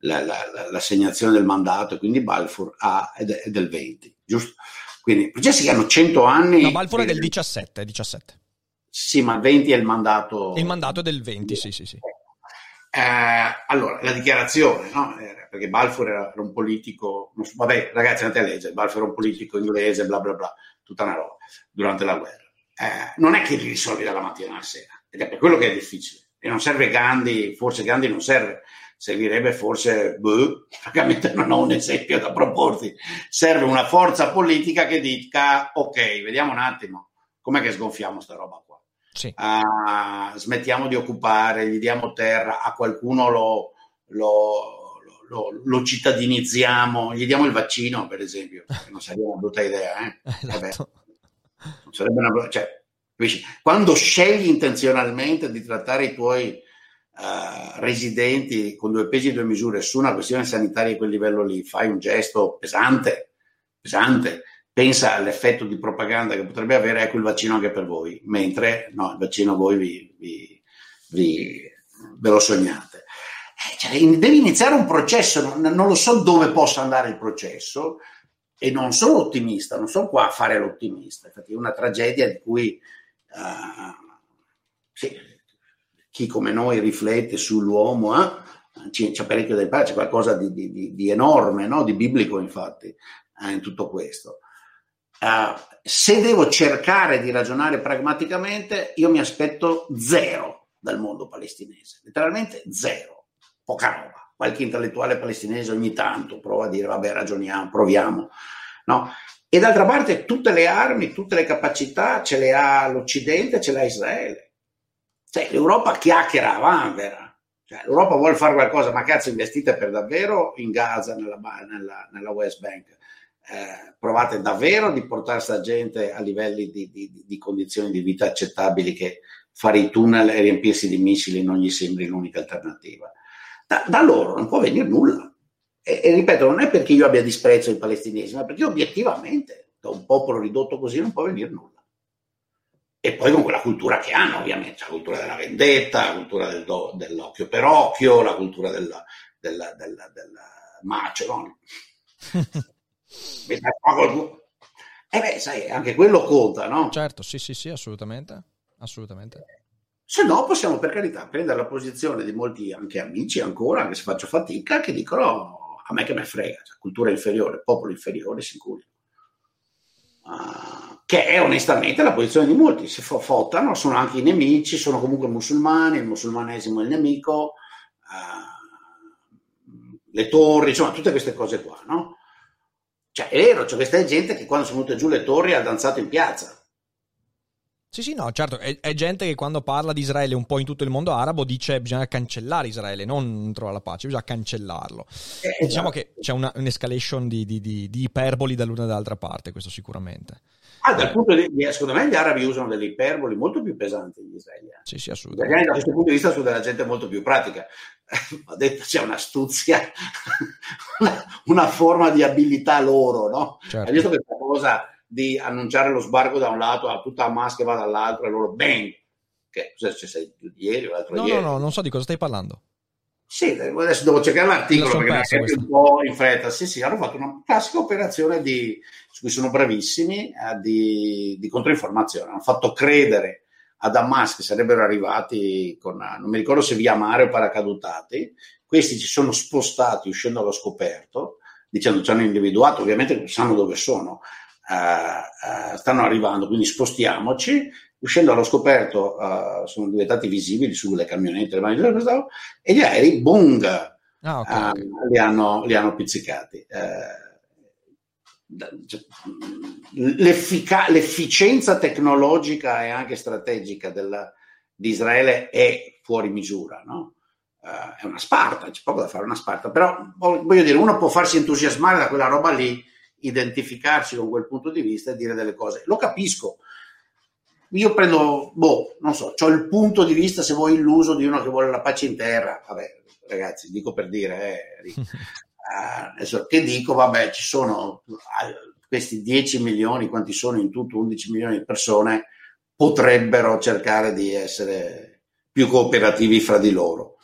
Speaker 2: la, la, l'assegnazione del mandato e quindi Balfour ha, è, del 20, giusto? Quindi processi che hanno 100 anni.
Speaker 1: No, Balfour è del 17, 17.
Speaker 2: Sì, ma 20 è il mandato.
Speaker 1: Il mandato è del 20, sì, sì, sì.
Speaker 2: Eh, allora, la dichiarazione, no? perché Balfour era, era un politico, so, vabbè ragazzi andate a leggere, Balfour era un politico inglese, bla bla bla, tutta una roba, durante la guerra. Eh, non è che li risolvi dalla mattina alla sera, ed è per quello che è difficile. E non serve Gandhi, forse Gandhi non serve, servirebbe forse, boh, francamente non ho un esempio da proporti, serve una forza politica che dica, ok, vediamo un attimo, com'è che sgonfiamo sta roba qua.
Speaker 1: Sì.
Speaker 2: Uh, smettiamo di occupare, gli diamo terra, a qualcuno lo, lo, lo, lo, cittadinizziamo, gli diamo il vaccino, per esempio, non sarebbe una brutta idea, eh?
Speaker 1: Esatto.
Speaker 2: non sarebbe una cioè, quando scegli intenzionalmente di trattare i tuoi uh, residenti con due pesi e due misure su una questione sanitaria di quel livello lì, fai un gesto pesante, pesante pensa all'effetto di propaganda che potrebbe avere, ecco il vaccino anche per voi, mentre no, il vaccino voi vi, vi, vi ve lo sognate. Cioè, devi iniziare un processo, non, non, lo so dove possa andare il processo e non sono ottimista, non sono qua a fare l'ottimista, infatti è una tragedia di cui uh, sì, chi come noi riflette sull'uomo eh, c'è parecchio da imparare, c'è qualcosa di, di, di enorme, no? di biblico infatti eh, in tutto questo. Uh, se devo cercare di ragionare pragmaticamente, io mi aspetto zero dal mondo palestinese, letteralmente zero, poca roba. Qualche intellettuale palestinese ogni tanto prova a dire vabbè ragioniamo, proviamo, no? E d'altra parte tutte le armi, tutte le capacità ce le ha l'Occidente, ce le ha Israele. Cioè, l'Europa chiacchiera a vanvera. Cioè, l'Europa vuole fare qualcosa, ma cazzo investite per davvero in Gaza, nella, nella, nella West Bank eh, provate davvero di portare questa gente a livelli di, di, di, condizioni di vita accettabili che fare i tunnel e riempirsi di missili non gli sembri l'unica alternativa. Da, da loro non può venire nulla. E, e, ripeto, non è perché io abbia disprezzo ai palestinesi, ma perché obiettivamente da un popolo ridotto così non può venire nulla. E poi con quella cultura che hanno, ovviamente, la cultura della vendetta, la cultura del do, dell'occhio per occhio, la cultura della, della, della, della macero. E beh, sai, anche quello conta, no?
Speaker 1: Certo, sì, sì, sì, assolutamente. Assolutamente.
Speaker 2: Se no, possiamo per carità prendere la posizione di molti anche amici ancora, anche se faccio fatica, che dicono a me che me frega, cioè, cultura inferiore, popolo inferiore, sicuro. Uh, che è onestamente la posizione di molti, si fottano, sono anche i nemici, sono comunque musulmani, il musulmanesimo è il nemico, uh, le torri, insomma, tutte queste cose qua, no? Cioè, è vero, c'è questa gente che quando sono venute giù le torri ha danzato in piazza.
Speaker 1: Sì, sì, no, certo, è, è, gente che quando parla di Israele un po' in tutto il mondo arabo dice che bisogna cancellare Israele, non trovare la pace, bisogna cancellarlo. Eh, diciamo esatto. che c'è una, un'escalation di, di, di, di iperboli dall'una e dall'altra parte, questo sicuramente.
Speaker 2: Ah, dal punto di vista, secondo me gli arabi usano delle iperboli molto più pesanti degli israeliani.
Speaker 1: Sì, sì, assolutamente.
Speaker 2: Da questo punto di vista sono della gente molto più pratica. Ho detto c'è un'astuzia, una, una forma di abilità loro, no? Certo. Hai visto questa cosa di annunciare lo sbarco da un lato a tutta Hamas che va dall'altro e loro bang! Che cosa c'è sei ieri o l'altro
Speaker 1: no,
Speaker 2: ieri?
Speaker 1: No, no, non so di cosa stai parlando.
Speaker 2: Sì, adesso devo cercare l'articolo perché mi è un po' in fretta. Sì, sì, hanno fatto una classica operazione di, su cui sono bravissimi eh, di, di controinformazione. Hanno fatto credere a Damasco che sarebbero arrivati con, non mi ricordo se via mare o paracadutati. Questi ci sono spostati uscendo allo scoperto, dicendo ci hanno individuato, ovviamente sanno dove sono, uh, uh, stanno arrivando, quindi spostiamoci uscendo allo scoperto uh, sono diventati visibili sulle camionette e gli aerei, boom, ah, okay. li, hanno, li, hanno, pizzicati. Uh, l'efficienza tecnologica e anche strategica della, di Israele è fuori misura, no? è una Sparta, c'è poco da fare, una Sparta, però voglio dire, uno può farsi entusiasmare da quella roba lì, identificarsi con quel punto di vista e dire delle cose. Lo capisco, io prendo, boh, non so, ho il punto di vista, se vuoi, illuso di uno che vuole la pace in terra. Vabbè, ragazzi, dico per dire, eh, uh, adesso, che dico, vabbè, ci sono questi 10 milioni, quanti sono in tutto 11 milioni di persone, potrebbero cercare di essere più cooperativi fra di loro.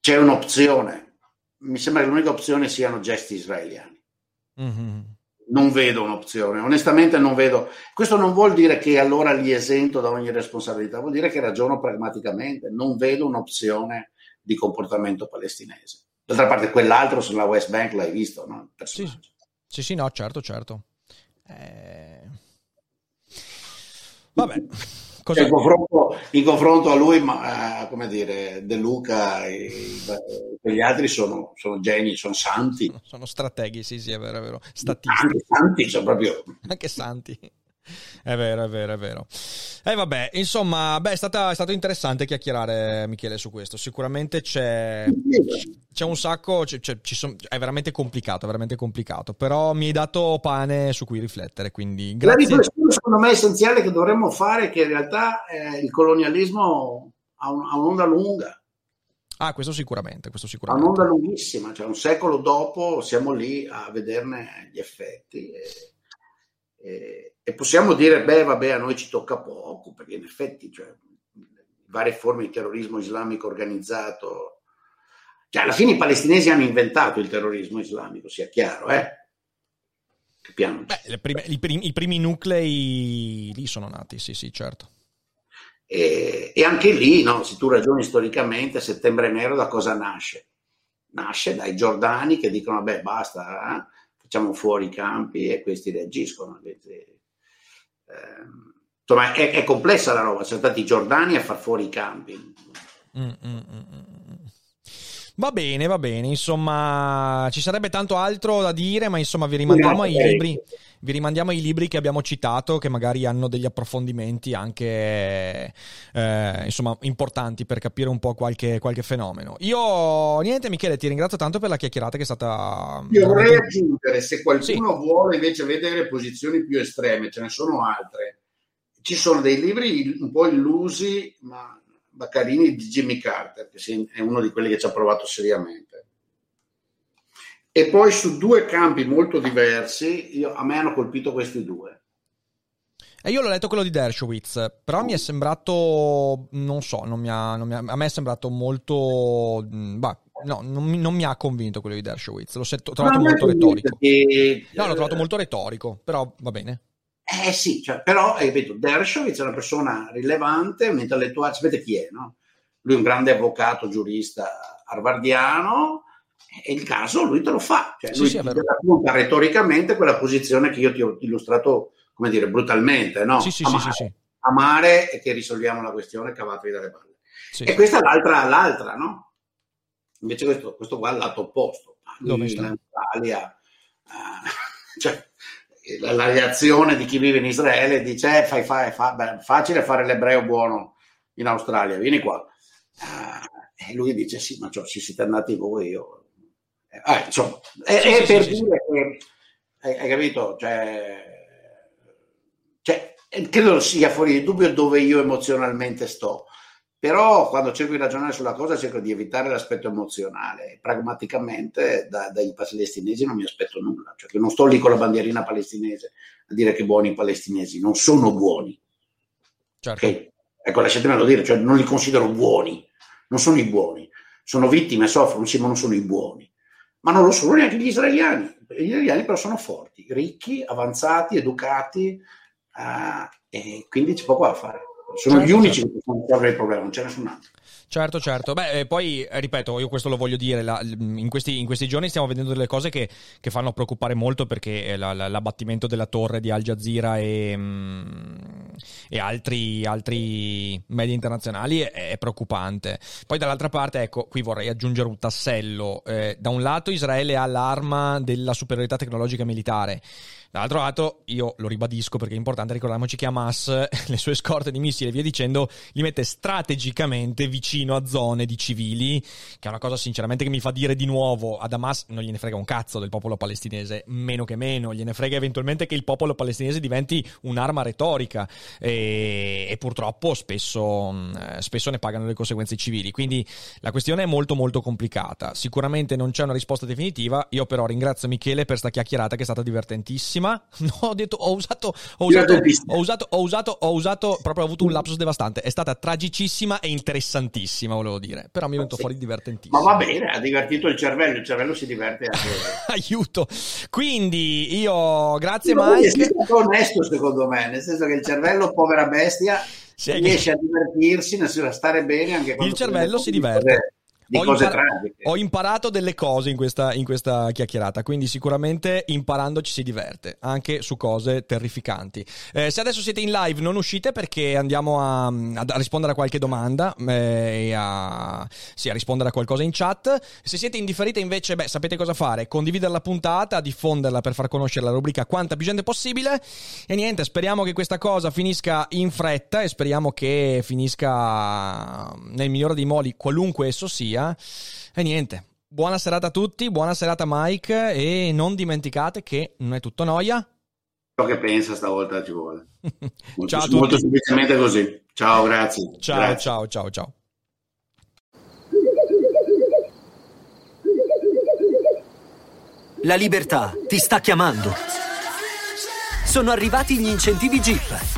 Speaker 2: C'è un'opzione, mi sembra che l'unica opzione siano gesti israeliani. Mm-hmm non vedo un'opzione, onestamente non vedo. Questo non vuol dire che allora li esento da ogni responsabilità, vuol dire che ragiono pragmaticamente, non vedo un'opzione di comportamento palestinese. D'altra parte quell'altro sulla West Bank l'hai visto, no?
Speaker 1: Sì, sì, sì, no, certo, certo. Eh... Vabbè.
Speaker 2: Cioè, in, confronto, in, confronto, a lui, ma, uh, come dire, De Luca e, e gli altri sono, sono, geni, sono santi.
Speaker 1: Sono strateghi, sì, sì, è vero, è vero.
Speaker 2: Statisti. Anche santi, cioè proprio...
Speaker 1: Anche santi. È vero, è vero, è vero. E eh, vabbè, insomma, beh, è, stata, è stato interessante chiacchierare, Michele, su questo. Sicuramente c'è, c'è un sacco, c'è, c'è, son, è veramente complicato, è veramente complicato. Però mi hai dato pane su cui riflettere, quindi grazie.
Speaker 2: La riflessione, secondo me, essenziale che dovremmo fare è che in realtà eh, il colonialismo ha, un, ha un'onda lunga.
Speaker 1: Ah, questo sicuramente, questo sicuramente.
Speaker 2: Ha un'onda lunghissima, cioè un secolo dopo siamo lì a vederne gli effetti. E, e, e possiamo dire, beh, vabbè, a noi ci tocca poco, perché in effetti, cioè, varie forme di terrorismo islamico organizzato. Cioè, alla fine i palestinesi hanno inventato il terrorismo islamico, sia chiaro, eh?
Speaker 1: Capiamo. Beh, prime, i, primi, i, primi, nuclei lì sono nati, sì, sì, certo.
Speaker 2: E, e anche lì, no, se tu ragioni storicamente, settembre nero da cosa nasce? Nasce dai giordani che dicono, vabbè, basta, eh? facciamo fuori i campi e questi reagiscono. Ehm, insomma, è, è, complessa la roba. Sono stati i Giordani a far fuori i campi. Mm, mm, mm,
Speaker 1: mm, va bene, va bene. Insomma, ci sarebbe tanto altro da dire, ma insomma, vi rimandiamo ai libri. Vi rimandiamo ai libri che abbiamo citato, che magari hanno degli approfondimenti anche eh, insomma, importanti per capire un po' qualche, qualche, fenomeno. Io, niente, Michele, ti ringrazio tanto per la chiacchierata che è stata.
Speaker 2: Io vorrei aggiungere, se qualcuno sì. vuole invece vedere posizioni più estreme, ce ne sono altre. Ci sono dei libri un po' illusi, ma Baccarini di Jimmy Carter, che è uno di quelli che ci ha provato seriamente. E poi su due campi molto diversi, io, a me hanno colpito questi due.
Speaker 1: E io l'ho letto quello di Dershowitz, però mi è sembrato, non so, non mi ha, non mi ha, a me è sembrato molto, mm, bah, no, non mi, non mi, ha convinto quello di Dershowitz, l'ho set- trovato molto retorico. Che, no, l'ho trovato molto retorico, però va bene.
Speaker 2: Eh sì, cioè, però hai capito, Dershowitz è una persona rilevante, un intellettuale, sapete chi è, no? Lui è un grande avvocato, giurista harvardiano, e il caso lui te lo fa, cioè lui sì, ti racconta retoricamente quella posizione che io ti ho illustrato, come dire, brutalmente, no?
Speaker 1: Sì, sì, amare, sì, sì,
Speaker 2: amare e che risolviamo la questione cavatevi dalle balle. E questa è l'altra, l'altra, no? Invece questo, questo qua è il lato opposto.
Speaker 1: Dove in
Speaker 2: Italia, uh, cioè, la, la, reazione di chi vive in Israele dice eh, fai, fai, fa, beh, facile fare l'ebreo buono in Australia, vieni qua. Uh, e lui dice sì, ma cioè, ci siete andati voi, io eh, insomma, è, sì, è sì, per sì, dire che hai, hai capito? Cioè, cioè, credo sia fuori di dubbio dove io emozionalmente sto. Però quando cerco di ragionare sulla cosa cerco di evitare l'aspetto emozionale. Pragmaticamente da, dai palestinesi non mi aspetto nulla. Cioè che non sto lì con la bandierina palestinese a dire che buoni i palestinesi. Non sono buoni.
Speaker 1: Certo. Okay?
Speaker 2: Ecco, lasciatemelo dire, cioè non li considero buoni. Non sono i buoni. Sono vittime, soffrono, sì, ma non sono i buoni ma non lo sono neanche gli israeliani. Gli israeliani però sono forti, ricchi, avanzati, educati, uh, e quindi c'è poco da fare. Sono certo, gli unici certo. che possono risolvere il problema, non c'è nessun altro.
Speaker 1: Certo, certo. Beh, poi ripeto, io questo lo voglio dire, la, in, questi, in, questi, giorni stiamo vedendo delle cose che, che fanno preoccupare molto perché la, la, l'abbattimento della torre di Al Jazeera e, mm, e altri, altri, media internazionali è, è, preoccupante. Poi dall'altra parte, ecco, qui vorrei aggiungere un tassello. Eh, da un lato Israele ha l'arma della superiorità tecnologica militare. Dall'altro lato, io lo ribadisco perché è importante, ricordiamoci che Hamas, le sue scorte di missili e via dicendo, li mette strategicamente vicino a zone di civili, che è una cosa sinceramente che mi fa dire di nuovo, ad Hamas non gliene frega un cazzo del popolo palestinese, meno che meno, gliene frega eventualmente che il popolo palestinese diventi un'arma retorica e, e purtroppo spesso, mm, spesso ne pagano le conseguenze i civili. Quindi la questione è molto molto complicata. Sicuramente non c'è una risposta definitiva, io però ringrazio Michele per sta chiacchierata che è stata divertentissima bellissima. No, ho detto, ho usato, ho usato, ho usato, ho usato, ho usato, proprio ho avuto un lapsus devastante. È stata tragicissima e interessantissima, volevo dire. Però mi è venuto sì. fuori divertentissimo.
Speaker 2: Ma va bene, ha divertito il cervello, il cervello si diverte anche.
Speaker 1: Aiuto. Quindi io, grazie
Speaker 2: io
Speaker 1: Mike.
Speaker 2: È stato onesto secondo me, nel senso che il cervello, povera bestia, sì, riesce che... a divertirsi, a stare bene anche
Speaker 1: Il cervello si diverte.
Speaker 2: Di
Speaker 1: ho,
Speaker 2: cose
Speaker 1: impara-
Speaker 2: tragiche.
Speaker 1: ho imparato delle cose in questa, in questa chiacchierata, quindi sicuramente imparando ci si diverte, anche su cose terrificanti. Eh, se adesso siete in live non uscite perché andiamo a, a rispondere a qualche domanda eh, e a, sì, a, rispondere a qualcosa in chat. Se siete indifferite invece, beh, sapete cosa fare, condividere la puntata, diffonderla per far conoscere la rubrica quanta più gente possibile e niente, speriamo che questa cosa finisca in fretta e speriamo che finisca nel migliore dei modi, qualunque esso sia. E niente, buona serata a tutti, buona serata Mike e non dimenticate che non è tutto noia.
Speaker 2: Ciò che pensa stavolta ci vuole. Molto,
Speaker 1: ciao a tutti.
Speaker 2: molto semplicemente così. Ciao, grazie.
Speaker 1: Ciao,
Speaker 2: Grazie.
Speaker 1: ciao, ciao, ciao.
Speaker 3: La libertà ti sta chiamando. Sono arrivati gli incentivi Jeep.